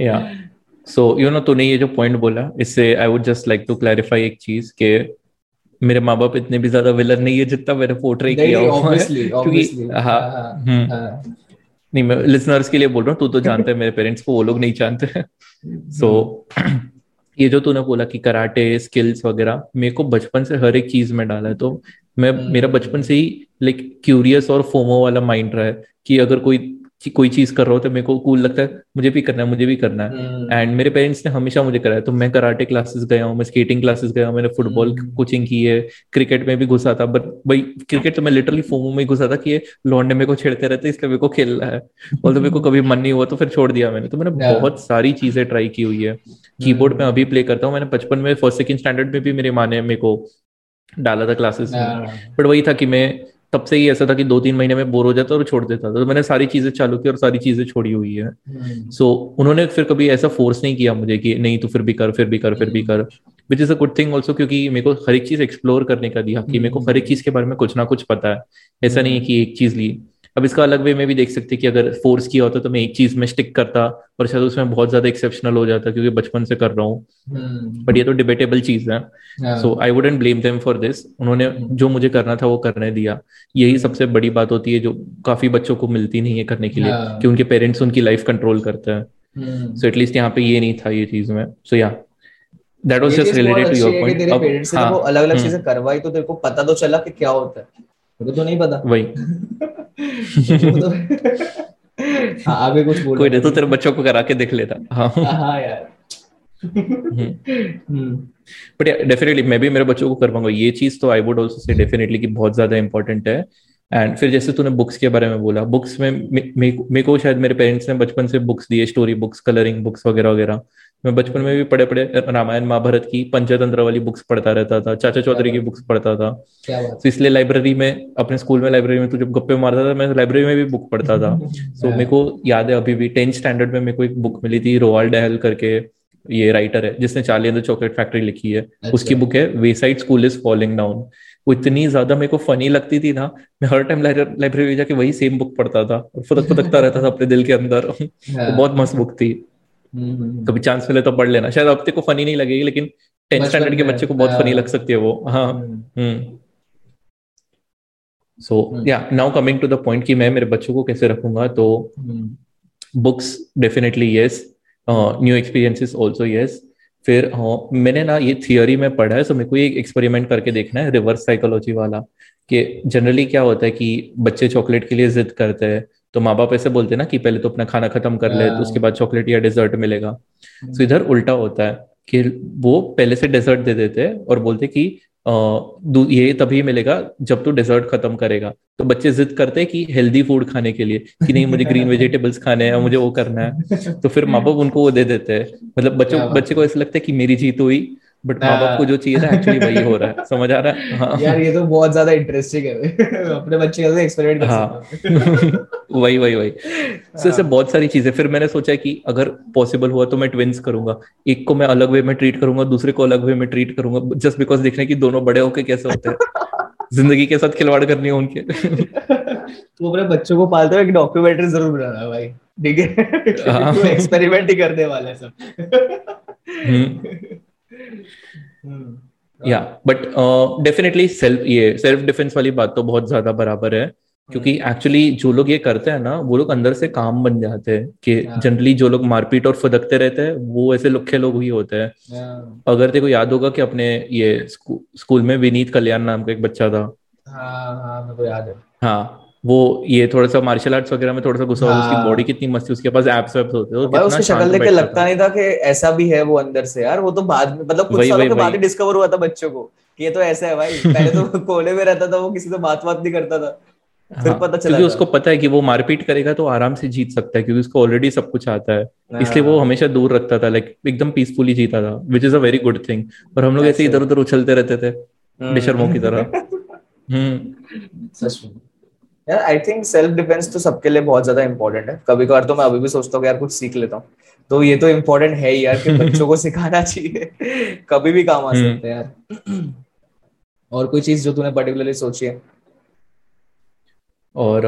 या सो यू नो तूने ये जो पॉइंट बोला इससे I would just like to clarify एक चीज़ के मेरे माँ बाप इतने भी ज़्यादा विलन नहीं है जितना मैंने पोर्ट्रे किया हुआ है। क्योंकि हाँ, हाँ, हम्म। हाँ। नहीं मैं लिसनर्स के लिए बोल रहा हूँ तू तो जानते है मेरे पेरेंट्स को वो लोग नहीं जानते सो so, ये जो तूने बोला कि कराटे स्किल्स वगैरह मेरे को बचपन से हर एक चीज़ में डाला है तो मैं। मेरा बचपन से ही लाइक क्यूरियस और फोमो वाला माइंड रहा है कि अगर कोई कोई चीज़ कर रहा हो तो मेरे को कूल लगता है मुझे भी करना है मुझे भी करना है। And hmm. मेरे पेरेंट्स ने हमेशा मुझे कराया तो मैं कराटे क्लासेस गया हूँ मैं स्केटिंग क्लासेस गया हूँ मैंने फुटबॉल कोचिंग हम्म। की है क्रिकेट में भी घुसा था बट भाई क्रिकेट तो मैं लिटरली फोमो में घुसा था कि ये लौंडे मेरे को छेड़ते रहते इसलिए मेरे को खेलना है। और तो मेरे को कभी मन नहीं हुआ तो फिर छोड़ दिया मैंने। तो मैंने बहुत सारी चीज़ें ट्राई की हुई है। कीबोर्ड में अभी प्ले करता हूँ मैंने बचपन में फ़र्स्ट सेकंड स्टैंडर्ड में भी मेरे माँ ने मेरे को डाला था क्लासेस में। बट वही था कि मैं तब से ही ऐसा था कि दो तीन महीने में बोर हो जाता और छोड़ देता था। तो मैंने सारी चीज़ें चालू की और सारी चीज़ें छोड़ी हुई है। सो हम्म। so, उन्होंने फिर कभी ऐसा फोर्स नहीं किया मुझे कि नहीं तो फिर भी कर फिर भी कर फिर भी कर। Which is a good thing also क्योंकि मेरे को हर एक चीज़ एक्सप्लोर करने का दिया कि मेरे को हर एक चीज़ के बारे में कुछ ना कुछ पता है। ऐसा नहीं है कि एक चीज़ ली। अब इसका अलग वे में भी देख सकते कि अगर फोर्स किया होता तो मैं एक चीज़ में स्टिक करता और शायद उसमें बहुत ज़्यादा एक्सेप्शनल हो जाता क्योंकि बचपन से कर रहा हूँ। बट ये तो डिबेटेबल चीज़ है। So I wouldn't blame them for this उन्होंने हम्म। जो मुझे करना था वो करने दिया। यही हम्म। सबसे बड़ी बात होती है जो काफ़ी बच्चों को मिलती नहीं है करने के लिए कि उनके पेरेंट्स उनकी लाइफ कंट्रोल करते हैं। सो एटलीस्ट यहाँ पे ये नहीं था ये चीज़ में। So yeah that was just related to your point parents ने हाँ, अलग अलग चीज़ें करवाई तो तेरे को पता तो चला कि क्या होता है। मेरे को तो नहीं पता। वही। हाँ आगे कुछ बोल कोई नहीं तो तेरे बच्चों को करा के देख लेता। हाँ। हाँ यार। बट डेफिनेटली मैं भी मेरे बच्चों को कर पाऊँगा ये चीज़ तो I would also say definitely कि बहुत ज़्यादा इंपॉर्टेंट है। एंड फिर जैसे तूने बुक्स के बारे में बोला बुक्स में मेरे को शायद मेरे पेरेंट्स ने बचपन से बुक्स दिए स्टोरी बुक्स कलरिंग बुक्स वगैरह वगैरह। मैं बचपन में भी पढ़े पढ़े रामायण महाभारत की पंचतंत्र वाली बुक्स पढ़ता रहता था चाचा चौधरी की बुक्स पढ़ता था तो इसलिए लाइब्रेरी में अपने स्कूल में लाइब्रेरी में तो जब गप्पे मारता था मैं लाइब्रेरी में भी बुक पढ़ता था सो मेरे को याद है अभी भी टेंथ स्टैंडर्ड में मेरे को एक बुक मिली थी रोवाल डहल करके ये राइटर है जिसने चार्ली द चॉकलेट फैक्ट्री लिखी है अच्छा। उसकी बुक है Wayside School is falling down वो इतनी ज़्यादा मेरे को फनी लगती थी ना मैं हर टाइम लाइब्रेरी जाके वही सेम बुक पढ़ता था और फुदक फुदकता रहता था अपने दिल के अंदर हाँ। बहुत मस्त बुक थी। कभी चांस मिले तो पढ़ लेना। शायद अब को फनी नहीं लगेगी लेकिन टेंथ स्टैंडर्ड के बच्चे को बहुत फनी लग सकती है वो। हाँ। हम्म। So yeah now coming to the point कि मैं मेरे बच्चों को कैसे रखूँगा तो books definitely yes new experiences also yes फिर हाँ मैंने ना ये थियोरी में पढ़ा है सो मेरे को एक एक्सपेरिमेंट करके देखना है रिवर्स साइकोलॉजी वाला कि जनरली क्या होता है कि बच्चे चॉकलेट के लिए जिद करते हैं तो माँ बाप ऐसे बोलते हैं ना कि पहले तो अपना खाना खत्म कर ले तो उसके बाद चॉकलेट या डेजर्ट मिलेगा। तो इधर उल्टा होता है कि वो पहले से डेजर्ट दे देते हैं और बोलते कि ये तभी मिलेगा जब तू डेजर्ट खत्म करेगा। तो बच्चे जिद करते हैं कि हेल्दी फ़ूड खाने के लिए कि नहीं मुझे ग्रीन वेजिटेबल्स खाने हैं मुझे वो करना है। तो फिर माँ बाप उनको वो दे देते हैं। मतलब बच्चों बच्चे को ऐसा लगता है कि मेरी जीत हुई। बट माँ बाप को जो चाहिए था एक्चुअली वही हो रहा है। समझ आ रहा है? हाँ। यार ये तो बहुत ज़्यादा इंटरेस्टिंग है। अपने बच्चे का एक्सपेरिमेंट कर हाँ। वही वही वही। सो इससे बहुत सारी चीज़ें। फिर मैंने सोचा कि अगर पॉसिबल हुआ तो मैं ट्विंस करूँगा। एक को मैं अलग वे में ट्रीट करूँगा दूसरे को अलग वे में ट्रीट करूँगा जस्ट बिकॉज़ देखने की दोनों बड़े होके कैसे होते हैं। ज़िंदगी के साथ खिलवाड़ करनी है उनके। तो अपने बच्चों को पालते हुए डॉक्यूमेंट्री ज़रूर बनाना भाई। ठीक है? एक्सपेरिमेंट हाँ। ही करने वाले सब। हम्म। या बट डेफिनेटली सेल्फ ये सेल्फ डिफेंस वाली बात तो बहुत ज़्यादा बराबर है क्योंकि एक्चुअली हम्म। जो लोग ये करते हैं ना वो लोग अंदर से काम बन जाते हैं कि जनरली जो लोग मारपीट और फुदकते रहते हैं वो ऐसे लुखे लोग ही होते हैं। अगर तेरे को याद होगा कि अपने ये स्कूल में विनीत कल्याण नाम का एक बच्चा था। हाँ हाँ मेरे को याद है। हाँ वो ये थोड़ा सा मार्शल आर्ट्स वगैरह में थोड़ा सा गुस्सा हाँ। उसकी बॉडी कितनी मस्ती उसके पास एप्स वेप्स होते हैं भाई उसकी शक्ल देख के लगता नहीं था कि ऐसा भी है वो अंदर से यार वो तो बाद में मतलब कुछ सालों के बाद ही डिस्कवर हुआ था बच्चों को कि ये तो ऐसा है भाई पहले तो कोने में रहता था वो किसी से बात बात नहीं करता था फिर हाँ, पता चला क्योंकि उसको पता है कि वो मारपीट करेगा तो आराम से जीत सकता है क्योंकि उसको ऑलरेडी सब कुछ आता है हाँ। इसलिए वो हमेशा दूर रखता था लाइक एकदम पीसफुली जीता था which is a very good thing और हम लोग ऐसे इधर उधर उछलते रहते थे बेशर्मों की तरह। हम्म। सच में। यार आई थिंक सेल्फ डिफेंस तो सबके लिए बहुत ज़्यादा इंपॉर्टेंट है। कभी कभार तो मैं अभी भी सोचता हूँ यार कुछ सीख लेता हूँ। तो ये तो इम्पोर्टेंट है यार कि बच्चों को सिखाना चाहिए। कभी भी काम आ हम्म। सकते हैं यार। और कोई चीज़ जो तूने पर्टिकुलरली सोची है? और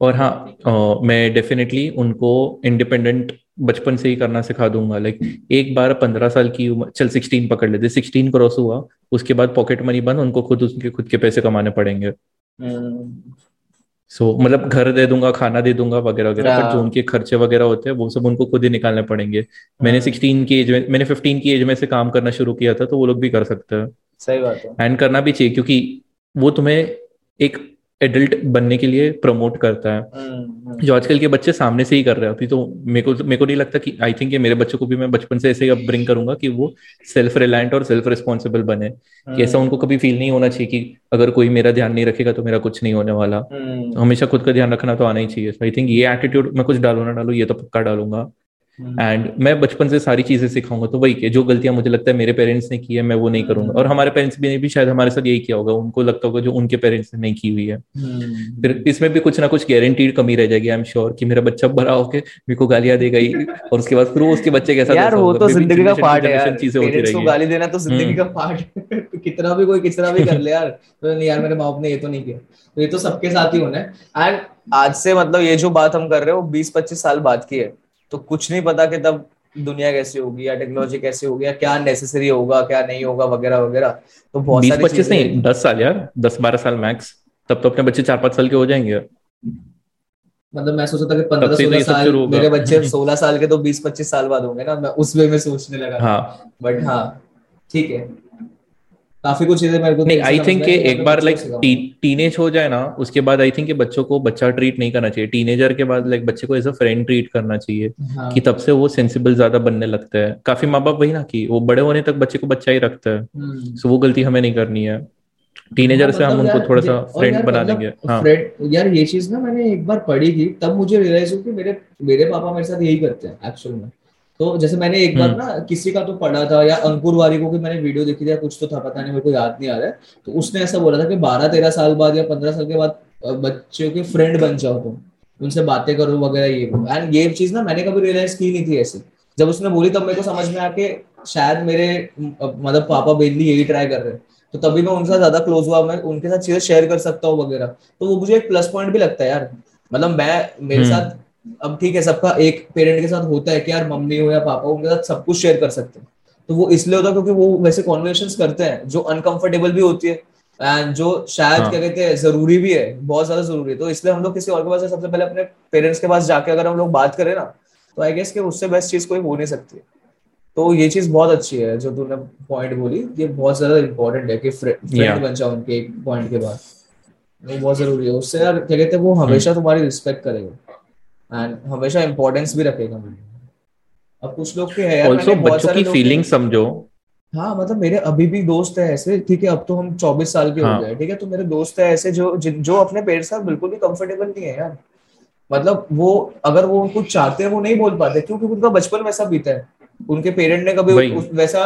और हाँ मैं डेफिनेटली उनको इंडिपेंडेंट बचपन से ही करना सिखा दूँगा। लाइक एक बार पंद्रह साल की उम्र चल सिक्सटीन पकड़ लेते। सिक्सटीन क्रॉस हुआ उसके बाद पॉकेट मनी बंद उनको खुद उसके खुद के पैसे कमाने पड़ेंगे। सो so, मतलब घर दे दूँगा खाना दे दूँगा वगैरह वगैरह पर जो उनके खर्चे वगैरह होते हैं वो सब उनको खुद ही निकालने पड़ेंगे। मैंने सिक्सटीन हाँ। की एज में मैंने फिफ्टीन की एज में से काम करना शुरू किया था तो वो लोग भी कर सकते हैं। सही बात है। एंड करना भी चाहिए क्योंकि वो तुम्हें एक एडल्ट बनने के लिए प्रमोट करता है। हम्म, हम्म। जो आजकल के बच्चे सामने से ही कर रहे हैं अभी तो मेरे को मेरे को नहीं लगता कि आई थिंक मेरे बच्चों को भी मैं बचपन से ऐसे अपब्रिंग करूँगा कि वो सेल्फ रिलायंट और सेल्फ रिस्पॉन्सिबल बने कि ऐसा हम्म। उनको कभी फील नहीं होना चाहिए कि अगर कोई मेरा ध्यान नहीं रखेगा तो मेरा कुछ नहीं होने वाला। हमेशा खुद का ध्यान रखना तो आना ही चाहिए। आई थिंक ये एटीट्यूड मैं कुछ डालू ना डालू ये तो पक्का डालूँगा। And hmm. मैं बचपन से सारी चीज़ें सिखाऊँगा तो वही के जो गलतियाँ मुझे लगता है मेरे पेरेंट्स ने की है मैं वो नहीं करूँगा। और हमारे पेरेंट्स भी ने भी शायद हमारे साथ यही किया होगा उनको लगता होगा जो उनके पेरेंट्स ने नहीं की हुई है। हम्म। फिर इसमें भी कुछ ना कुछ गारंटीड कमी रह जाएगी आई एम श्योर कि मेरा बच्चा बड़ा होके मेरे को गालियाँ देगा ही और उसके बाद फिर उसके बच्चे कैसा यार वो तो ज़िंदगी का पार्ट है यार चीज़ें होती रहेगी। गाली देना तो ज़िंदगी का पार्ट। कितना भी कोई कितना भी कर ले यार। तो नहीं यार मेरे माँ बाप ने ये तो नहीं किया। तो ये तो सबके साथ ही होना है। एंड आज से मतलब ये जो बात हम कर रहे हो बीस पच्चीस साल बाद की है। तो कुछ नहीं पता कि तब दुनिया कैसी होगी या टेक्नोलॉजी कैसी होगी या क्या नेसेसरी होगा क्या नहीं होगा वगैरह वगैरह। तो बहुत सारी पच्चीस नहीं दस साल यार दस बारह साल मैक्स तब तो अपने बच्चे चार पाँच साल के हो जाएँगे। मतलब मैं सोचा था कि पंद्रह तो सोलह साल मेरे बच्चे सोलह साल के तो बीस पच्चीस साल बाद होंगे ना मैं उस वे में सोचने लगा। हाँ। बट हाँ ठीक है। काफ़ी कुछ चीज़ें मेरे को नहीं आई थिंक एक बार लाइक टीनेज हो। जाए ना उसके बाद आई थिंक बच्चों को बच्चा ट्रीट नहीं करना चाहिए। टीनेजर के बाद लाइक बच्चे को एज अ फ्रेंड ट्रीट करना चाहिए हाँ. कि तब से वो सेंसिबल ज़्यादा बनने लगता है। काफ़ी माँ बाप वही ना कि वो बड़े होने तक बच्चे को बच्चा ही रखता है। सो। वो गलती हमें नहीं करनी है। टीनेजर हाँ, से हम मतलब उनको थोड़ा सा फ्रेंड बना मतलब देंगे हाँ। फ्रेंड यार ये चीज़ ना मैंने एक बार पढ़ी थी तब मुझे रियलाइज़ हुआ कि मेरे मेरे पापा मेरे साथ यही करते हैं एक्चुअल में। तो जैसे मैंने एक बार हम्म। ना किसी का तो पढ़ा था या अंकुर वारी को की मैंने वीडियो देखी थी कुछ तो था पता नहीं मेरे को याद नहीं आ रहा है। तो उसने ऐसा बोला था कि बारह तेरह साल बाद या पंद्रह साल के बाद बच्चों के फ्रेंड बन जाओ तुम उनसे बातें करो वगैरह ये एंड ये चीज़ ना मैंने कभी रियलाइज़ की नहीं थी ऐसे। जब उसने बोली तब मेरे को समझ में आके शायद मेरे मतलब पापा बेनली यही ट्राई कर रहे हैं। तो तभी मैं उनके साथ ज़्यादा क्लोज हुआ मैं उनके साथ चीज़ें शेयर कर सकता हूँ वगैरह। तो वो मुझे एक प्लस पॉइंट भी लगता है यार। मतलब मैं मेरे हम्म। साथ अब ठीक है सबका एक पेरेंट के साथ होता है कि यार मम्मी हो या पापा उनके साथ सब कुछ शेयर कर सकते हैं। तो वो इसलिए होता है क्योंकि वो वैसे कॉन्वर्सेशन करते हैं जो अनकंफर्टेबल भी होती है एंड जो शायद हाँ. क्या कहते हैं ज़रूरी भी है बहुत ज़्यादा ज़रूरी है। तो इसलिए हम लोग किसी और के पास सबसे पहले अपने पेरेंट्स के पास जाके अगर हम लोग बात करें ना तो आई गेस कि उससे बेस्ट चीज़ कोई हो नहीं सकती तो ये चीज़ बहुत अच्छी है जो तूने पॉइंट बोली ये बहुत ज़्यादा इंपॉर्टेंट है कि फ्रेंड बन जाओ उनके पॉइंट के बाद। वो बहुत ज़रूरी है। उससे यार क्या कहते हैं वो हमेशा हम्म। तुम्हारी रिस्पेक्ट करेगा। एंड हमेशा इंपॉर्टेंस भी रखेगा अब कुछ लोग के है यार बच्चों की फीलिंग समझो। हाँ मतलब मेरे अभी भी दोस्त है ऐसे ठीक है अब तो हम चौबीस साल के हाँ. हो। गए ठीक है तो मेरे दोस्त है ऐसे जो जो अपने पेरेंट्स का बिल्कुल भी कंफर्टेबल नहीं है यार। मतलब वो अगर वो उनको चाहते हैं वो नहीं बोल पाते क्योंकि उनका बचपन वैसा बीता है। उनके पेरेंट ने कभी वैसा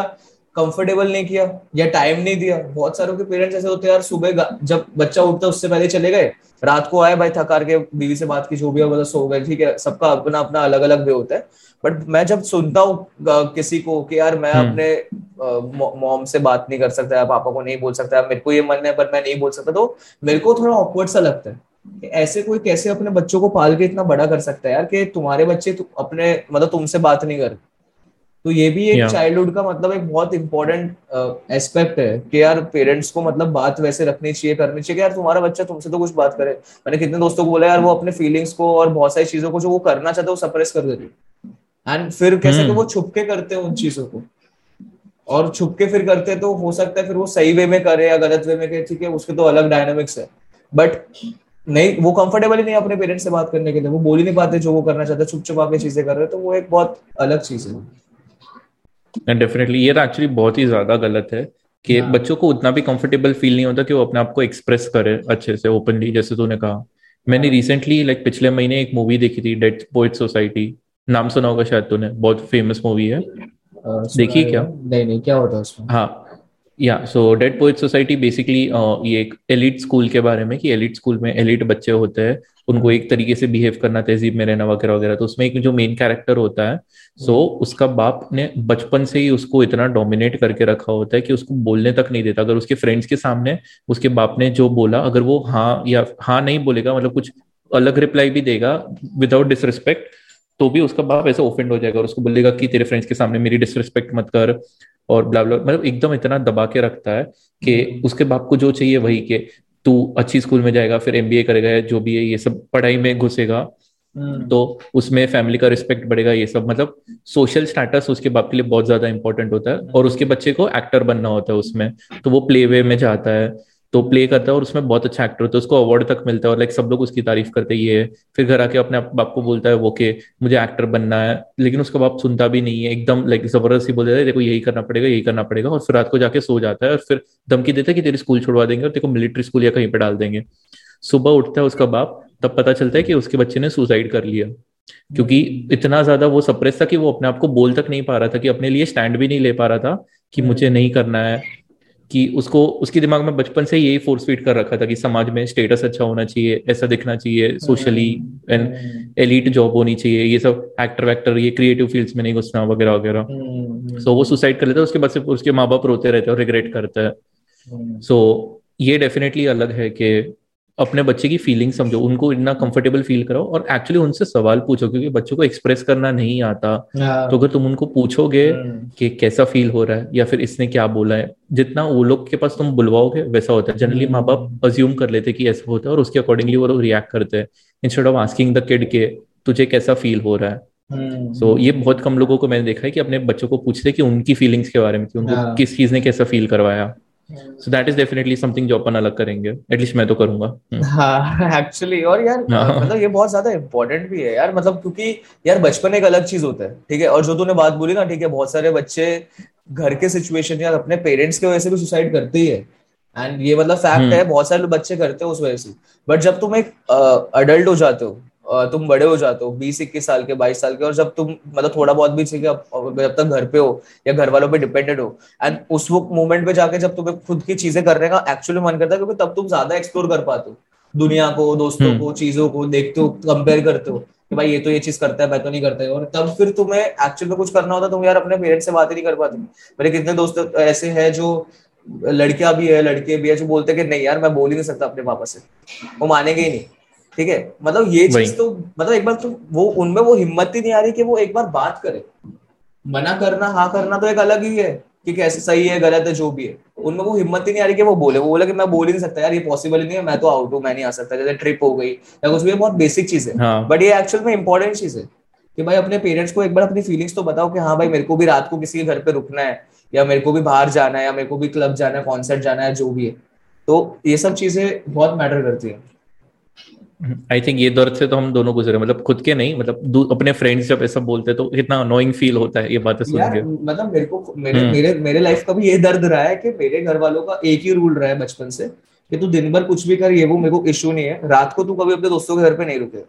कंफर्टेबल नहीं किया या टाइम नहीं दिया। बहुत सारों के पेरेंट्स ऐसे होते हैं यार सुबह जब बच्चा उठता उससे पहले चले गए रात को आए भाई थकार के बीवी से बात की जो भी मतलब सो गए ठीक है सबका अपना अपना अलग अलग वे होता है। बट मैं जब सुनता हूँ किसी को कि यार मैं हम्म। अपने मॉम से बात नहीं कर सकता पापा को नहीं बोल सकता मेरे को ये मन है पर मैं नहीं बोल सकता। तो मेरे को थोड़ा ऑकवर्ड सा लगता है ऐसे कोई कैसे अपने बच्चों को पाल के इतना बड़ा कर सकता है यार कि तुम्हारे बच्चे तु, अपने मतलब तुमसे बात नहीं कर तो ये भी एक चाइल्डहुड का मतलब एक बहुत इंपॉर्टेंट एस्पेक्ट है कि यार पेरेंट्स को मतलब बात वैसे रखनी चाहिए करनी चाहिए कि यार तुम्हारा बच्चा तुमसे तो कुछ बात करे। मैंने कितने दोस्तों को बोला यार वो अपने फीलिंग्स को और बहुत सारी चीज़ों को जो वो करना चाहते वो सप्रेस कर देते एंड फिर कैसे कि वो हम्म। छुप के करते हैं उन चीज़ों को। और छुप के फिर करते तो हो सकता है फिर वो सही वे में करे या गलत वे में करे ठीक है उसके तो अलग डायनामिक्स है। बट नहीं वो कंफर्टेबल ही नहीं अपने पेरेंट्स से बात करने के लिए। वो बोल ही नहीं पाते जो वो करना चाहते छुप छुपा के चीज़ें कर रहे तो वो एक बहुत अलग चीज़ है। डेफिनेटली ये तो एक्चुअली बहुत ही ज़्यादा गलत है कि हाँ. बच्चों को उतना भी कंफर्टेबल फील नहीं होता कि वो अपने आप को एक्सप्रेस करे अच्छे से ओपनली जैसे तूने कहा। मैंने रिसेंटली yeah. लाइक पिछले महीने एक मूवी देखी थी डेड पोइट सोसाइटी नाम सुना होगा शायद तूने बहुत फ़ेमस मूवी है। देखी क्या? नहीं नहीं क्या होता है उसमें? हाँ yeah so Dead Poet Society basically ये एक एलिट स्कूल के बारे में कि एलिट स्कूल में एलिट बच्चे होते हैं उनको एक तरीके से बिहेव करना तहजीब में रहना वगैरह वगैरह। तो उसमें एक जो मेन कैरेक्टर होता है सो so, उसका बाप ने बचपन से ही उसको इतना डोमिनेट करके रखा होता है कि उसको बोलने तक नहीं देता। अगर उसके फ्रेंड्स के सामने उसके बाप ने जो बोला अगर वो हाँ या हाँ नहीं बोलेगा मतलब कुछ अलग रिप्लाई भी देगा विदाउट डिसरिस्पेक्ट तो भी उसका बाप ऐसे ओफेंड हो जाएगा और उसको बोलेगा कि तेरे फ्रेंड्स के सामने मेरी डिसरिस्पेक्ट मत कर और ब्ला ब्ला मतलब एकदम इतना दबा के रखता है कि हम्म। उसके बाप को जो चाहिए वही के। तू अच्छी स्कूल में जाएगा फिर एमबीए करेगा जो भी है ये सब पढ़ाई में घुसेगा। हम्म। तो उसमें फैमिली का रिस्पेक्ट बढ़ेगा ये सब। मतलब सोशल स्टेटस उसके बाप के लिए बहुत ज़्यादा इंपॉर्टेंट होता है और उसके बच्चे को एक्टर बनना होता है उसमें। तो वो प्ले वे में जाता है। तो प्ले करता है और उसमें बहुत अच्छा एक्टर होता है, उसको अवार्ड तक मिलता है और लाइक सब लोग उसकी तारीफ़ करते ये है। फिर घर आके अपने बाप को बोलता है, वो के, मुझे एक्टर बनना है। लेकिन उसका बाप सुनता भी नहीं है, एकदम लाइक ज़बरदस्ती बोल देता है देखो, यही करना पड़ेगा, यही करना पड़ेगा। और फिर रात को जाके सो जाता है और फिर धमकी देता है कि तेरी स्कूल छुड़वा देंगे और तेरे को मिलिट्री स्कूल या कहीं पर डाल देंगे। सुबह उठता है उसका बाप, तब पता चलता है कि उसके बच्चे ने सुसाइड कर लिया। क्योंकि इतना ज़्यादा वो सप्रेस था कि वो अपने आप को बोल तक नहीं पा रहा था कि अपने लिए स्टैंड भी नहीं ले पा रहा था कि मुझे नहीं करना है। कि उसको उसके दिमाग में बचपन से यही फोर्स फ़ीड कर रखा था कि समाज में स्टेटस अच्छा होना चाहिए ऐसा दिखना चाहिए सोशली एंड एलिट जॉब होनी चाहिए ये सब एक्टर वैक्टर ये क्रिएटिव फील्ड्स में नहीं घुसना वगैरह वगैरह। सो हम्म, वो सुसाइड कर लेता है उसके बाद से उसके माँ बाप रोते रहते हैं और रिग्रेट करता है। सो हम्म। so, ये डेफिनेटली अलग है कि अपने बच्चे की फीलिंग समझो उनको इतना कंफर्टेबल फील करो और एक्चुअली उनसे सवाल पूछो क्योंकि बच्चों को एक्सप्रेस करना नहीं आता हाँ। तो अगर तुम उनको पूछोगे हम्म। कि कैसा फील हो रहा है या फिर इसने क्या बोला है जितना वो लोग के पास तुम बुलवाओगे वैसा होता है जनरली माँ बाप अज्यूम कर लेते कि ऐसा होता है और उसके अकॉर्डिंगली वो लोग रिएक्ट करते हैं instead of asking the kid के तुझे कैसा फील हो रहा है सो हम्म। so, ये बहुत कम लोगों को मैंने देखा है कि अपने बच्चों को पूछते कि उनकी फीलिंग्स के बारे में कि उनको हाँ। किस चीज़ ने कैसा फील करवाया so that is definitely something जो अपन अलग करेंगे एटलीस्ट मैं तो करूँगा हम्म। हाँ एक्चुअली और यार हाँ. मतलब ये बहुत ज़्यादा इंपॉर्टेंट भी है यार मतलब क्योंकि यार बचपन एक अलग चीज़ होता है ठीक है और जो तूने बात बोली ना ठीक है बहुत सारे बच्चे घर के सिचुएशन या अपने पेरेंट्स की वजह से भी सुसाइड करते ही है एंड ये मतलब फैक्ट हम्म। है बहुत सारे बच्चे करते हैं उस वजह से बट जब तुम एक अडल्ट हो जाते हो तुम बड़े हो जाते हो बीस इक्कीस साल के बाईस साल के और जब तुम मतलब थोड़ा बहुत भी सीखे जब तक घर पे हो या घर वालों पे डिपेंडेंट हो एंड उस वक्त मोमेंट पे जाके जब तुम्हें खुद की चीज़ें करने का एक्चुअली मन करता है क्योंकि तब तुम ज़्यादा एक्सप्लोर कर पाते हो। दुनिया को दोस्तों हम्म। को चीज़ों को देखते हो कंपेयर करते हो कि भाई ये तो ये चीज़ करता है मैं तो नहीं करता और तब फिर तुम्हें एक्चुअल में कुछ करना होता तुम यार अपने पेरेंट्स से बात ही नहीं कर पाते। मेरे कितने दोस्त ऐसे हैं जो लड़कियाँ भी है लड़के भी है जो बोलते हैं कि नहीं यार मैं बोल ही नहीं सकता अपने पापा से। वो मानेंगे ही नहीं। ठीक है? मतलब ये चीज़ तो मतलब एक बार तो वो उनमें वो हिम्मत ही नहीं आ रही कि वो एक बार बात करे। मना करना हाँ करना तो एक अलग ही है कि कैसे सही है गलत है जो भी है। उनमें वो हिम्मत ही नहीं आ रही कि वो बोले। वो बोले कि मैं बोल ही नहीं सकता यार ये पॉसिबल ही नहीं है मैं तो आउट हूँ मैं नहीं आ सकता जैसे ट्रिप हो गई या कुछ भी बहुत बेसिक चीज़ है। हाँ. बट ये एक्चुअल में इंपॉर्टेंट चीज़ है कि भाई अपने पेरेंट्स को एक बार अपनी फीलिंग्स तो बताओ कि हाँ भाई मेरे को भी रात को किसी के घर पे रुकना है या मेरे को भी बाहर जाना है या मेरे को भी क्लब जाना है कॉन्सर्ट जाना है जो भी है। तो ये सब चीज़ें बहुत मैटर करती है। आई थिंक ये दर्द से तो हम दोनों गुजरे मतलब खुद के नहीं मतलब अपने फ्रेंड्स जब ऐसा बोलते तो कितना अनोइंग फील होता है ये बातें सुन के। मतलब मेरे को मेरे हम्म। मेरे मेरे लाइफ का भी ये दर्द रहा है कि मेरे घर वालों का एक ही रूल रहा है बचपन से कि तू दिन भर कुछ भी कर ये वो मेरे को इश्यू नहीं है। रात को तू कभी अपने दोस्तों के घर पे नहीं रुके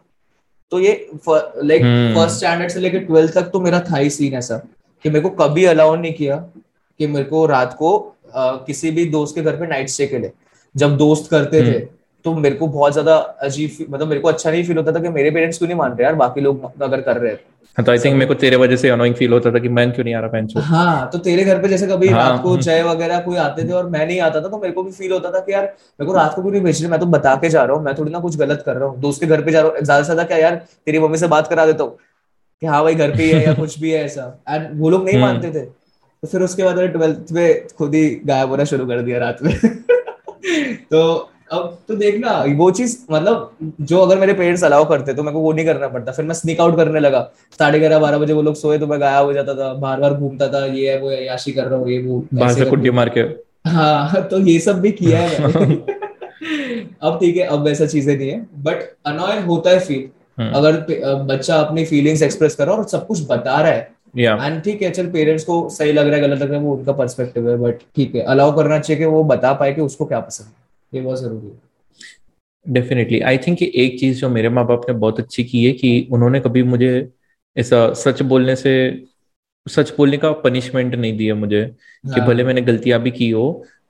तो ये लाइक फ़र्स्ट स्टैंडर्ड से लेकर ट्वेल्थ तक तो मेरा था ही सीन ऐसा कि मेरे को कभी अलाउ नहीं किया कि मेरे को रात को किसी भी दोस्त के घर पे नाइट स्टे के लिए। जब दोस्त करते थे हम्म। तो मेरे को बहुत ज़्यादा अजीब मतलब मेरे को अच्छा नहीं फील होता था कि मेरे पेरेंट्स क्यों नहीं मान रहे यार? बाकी लोग अगर कर रहे हैं। हाँ, तो आई थिंक मेरे को तेरे वजह से अनोइंग फील होता था कि मैं क्यों नहीं आ रहा पेंचो हाँ तो तेरे घर पे जैसे कभी हाँ, रात को चाय वगैरह कोई आते थे और मैं नहीं आता था तो मेरे को भी फील होता था कि यार मेरे को रात को क्यों नहीं भेज रहे? मैं तो बता के जा रहा हूँ मैं थोड़ी ना कुछ गलत कर रहा हूँ। दोस्त के घर पे जा रहा हूँ ज़्यादा से ज़्यादा क्या यार तेरी मम्मी से बात करा देता हूँ कि हाँ भाई घर पे है या कुछ भी है ऐसा। एंड वो लोग नहीं हम्म। मानते थे। तो फिर उसके बाद ट्वेल्थ में खुद ही गायब होना शुरू कर दिया रात में। तो अब तो देखना वो चीज़ मतलब जो अगर मेरे पेरेंट्स अलाउ करते तो मेरे को वो नहीं करना पड़ता। फिर मैं स्निक आउट करने लगा। साढ़े ग्यारह बारह बजे वो लोग सोए तो मैं गायब हो जाता था। बार बार घूमता था ये है वो याशी कर रहा हूँ ये वो बाहर से कुट्टी मार के। हाँ तो ये सब भी किया है अब ठीक है अब वैसा चीज़ें नहीं है। बट अनॉय होता है फील हम्म। अगर बच्चा अपनी फीलिंग्स एक्सप्रेस कर रहा है और सब कुछ बता रहा है। एंड ठीक है चल पेरेंट्स को सही लग रहा है गलत लग रहा है वो उनका पर्सपेक्टिव है बट ठीक है। अलाउ करना चाहिए कि वो बता पाए कि उसको क्या पसंद है। ये बहुत ज़रूरी है डेफिनेटली आई थिंक एक चीज़ जो मेरे माँ बाप ने बहुत अच्छी की है कि उन्होंने कभी मुझे ऐसा सच बोलने से सच बोलने का पनिशमेंट नहीं दिया मुझे कि हाँ। भले मैंने गलतियाँ भी की हो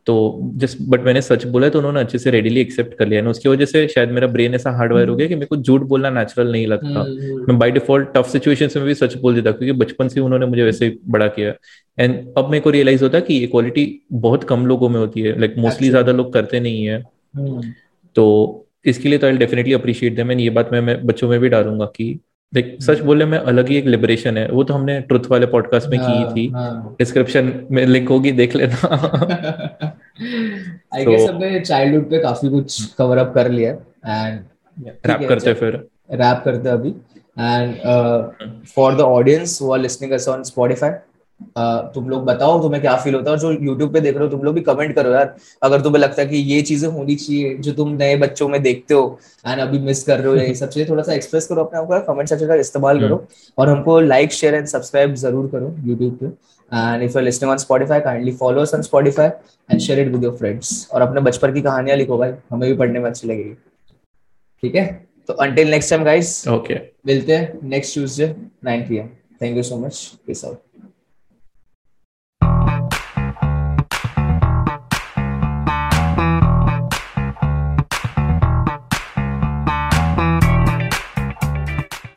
तो जिस बट मैंने सच बोला तो उन्होंने अच्छे से रेडीली एक्सेप्ट कर लिया ना। उसकी वजह से शायद मेरा ब्रेन ऐसा हार्डवायर हो गया कि मेरे को झूठ बोलना नेचुरल नहीं लगता। हम्म। मैं बाय डिफ़ॉल्ट टफ सिचुएशन में भी सच बोल देता क्योंकि बचपन से उन्होंने मुझे वैसे बड़ा किया। एंड अब मेरे को रियलाइज़ होता है कि इक्वालिटी बहुत कम लोगों में होती है। लाइक मोस्टली ज़्यादा लोग करते नहीं है। हम्म। तो इसके लिए तो I definitely appreciate them and ये बात मैं, मैं बच्चों में भी डालूँगा कि देख सच बोले में अलग ही एक लिबरेशन है। वो तो हमने ट्रुथ वाले पॉडकास्ट में हाँ, की थी। डिस्क्रिप्शन हाँ. में लिंक होगी देख लेना। आई गेस हमने चाइल्डहुड पे काफ़ी कुछ कवर अप कर लिया एंड रैप करते फिर। रैप करते अभी। And for the audience who are listening us on Spotify तुम लोग बताओ तुम्हें क्या फील होता है? और जो यूट्यूब पे देख रहे हो तुम लोग भी कमेंट करो यार। अगर तुम्हें लगता है कि ये चीज़ें होनी चाहिए जो तुम नए बच्चों में देखते हो एंड अभी मिस कर रहे हो ये सब चीज़ें थोड़ा सा एक्सप्रेस करो अपने आपको कमेंट सेक्शन का इस्तेमाल करो। हम्म। और हमको लाइक शेयर एंड सब्सक्राइब ज़रूर करो यूट्यूब पे। And if you listing on Spotify kindly follow us on Spotify and share it with your friends और अपने बचपन की कहानियाँ लिखो भाई हमें भी पढ़ने में अच्छी लगेगी। ठीक है? तो until next time guys okay मिलते हैं next Tuesday 9 PM thank you so much peace out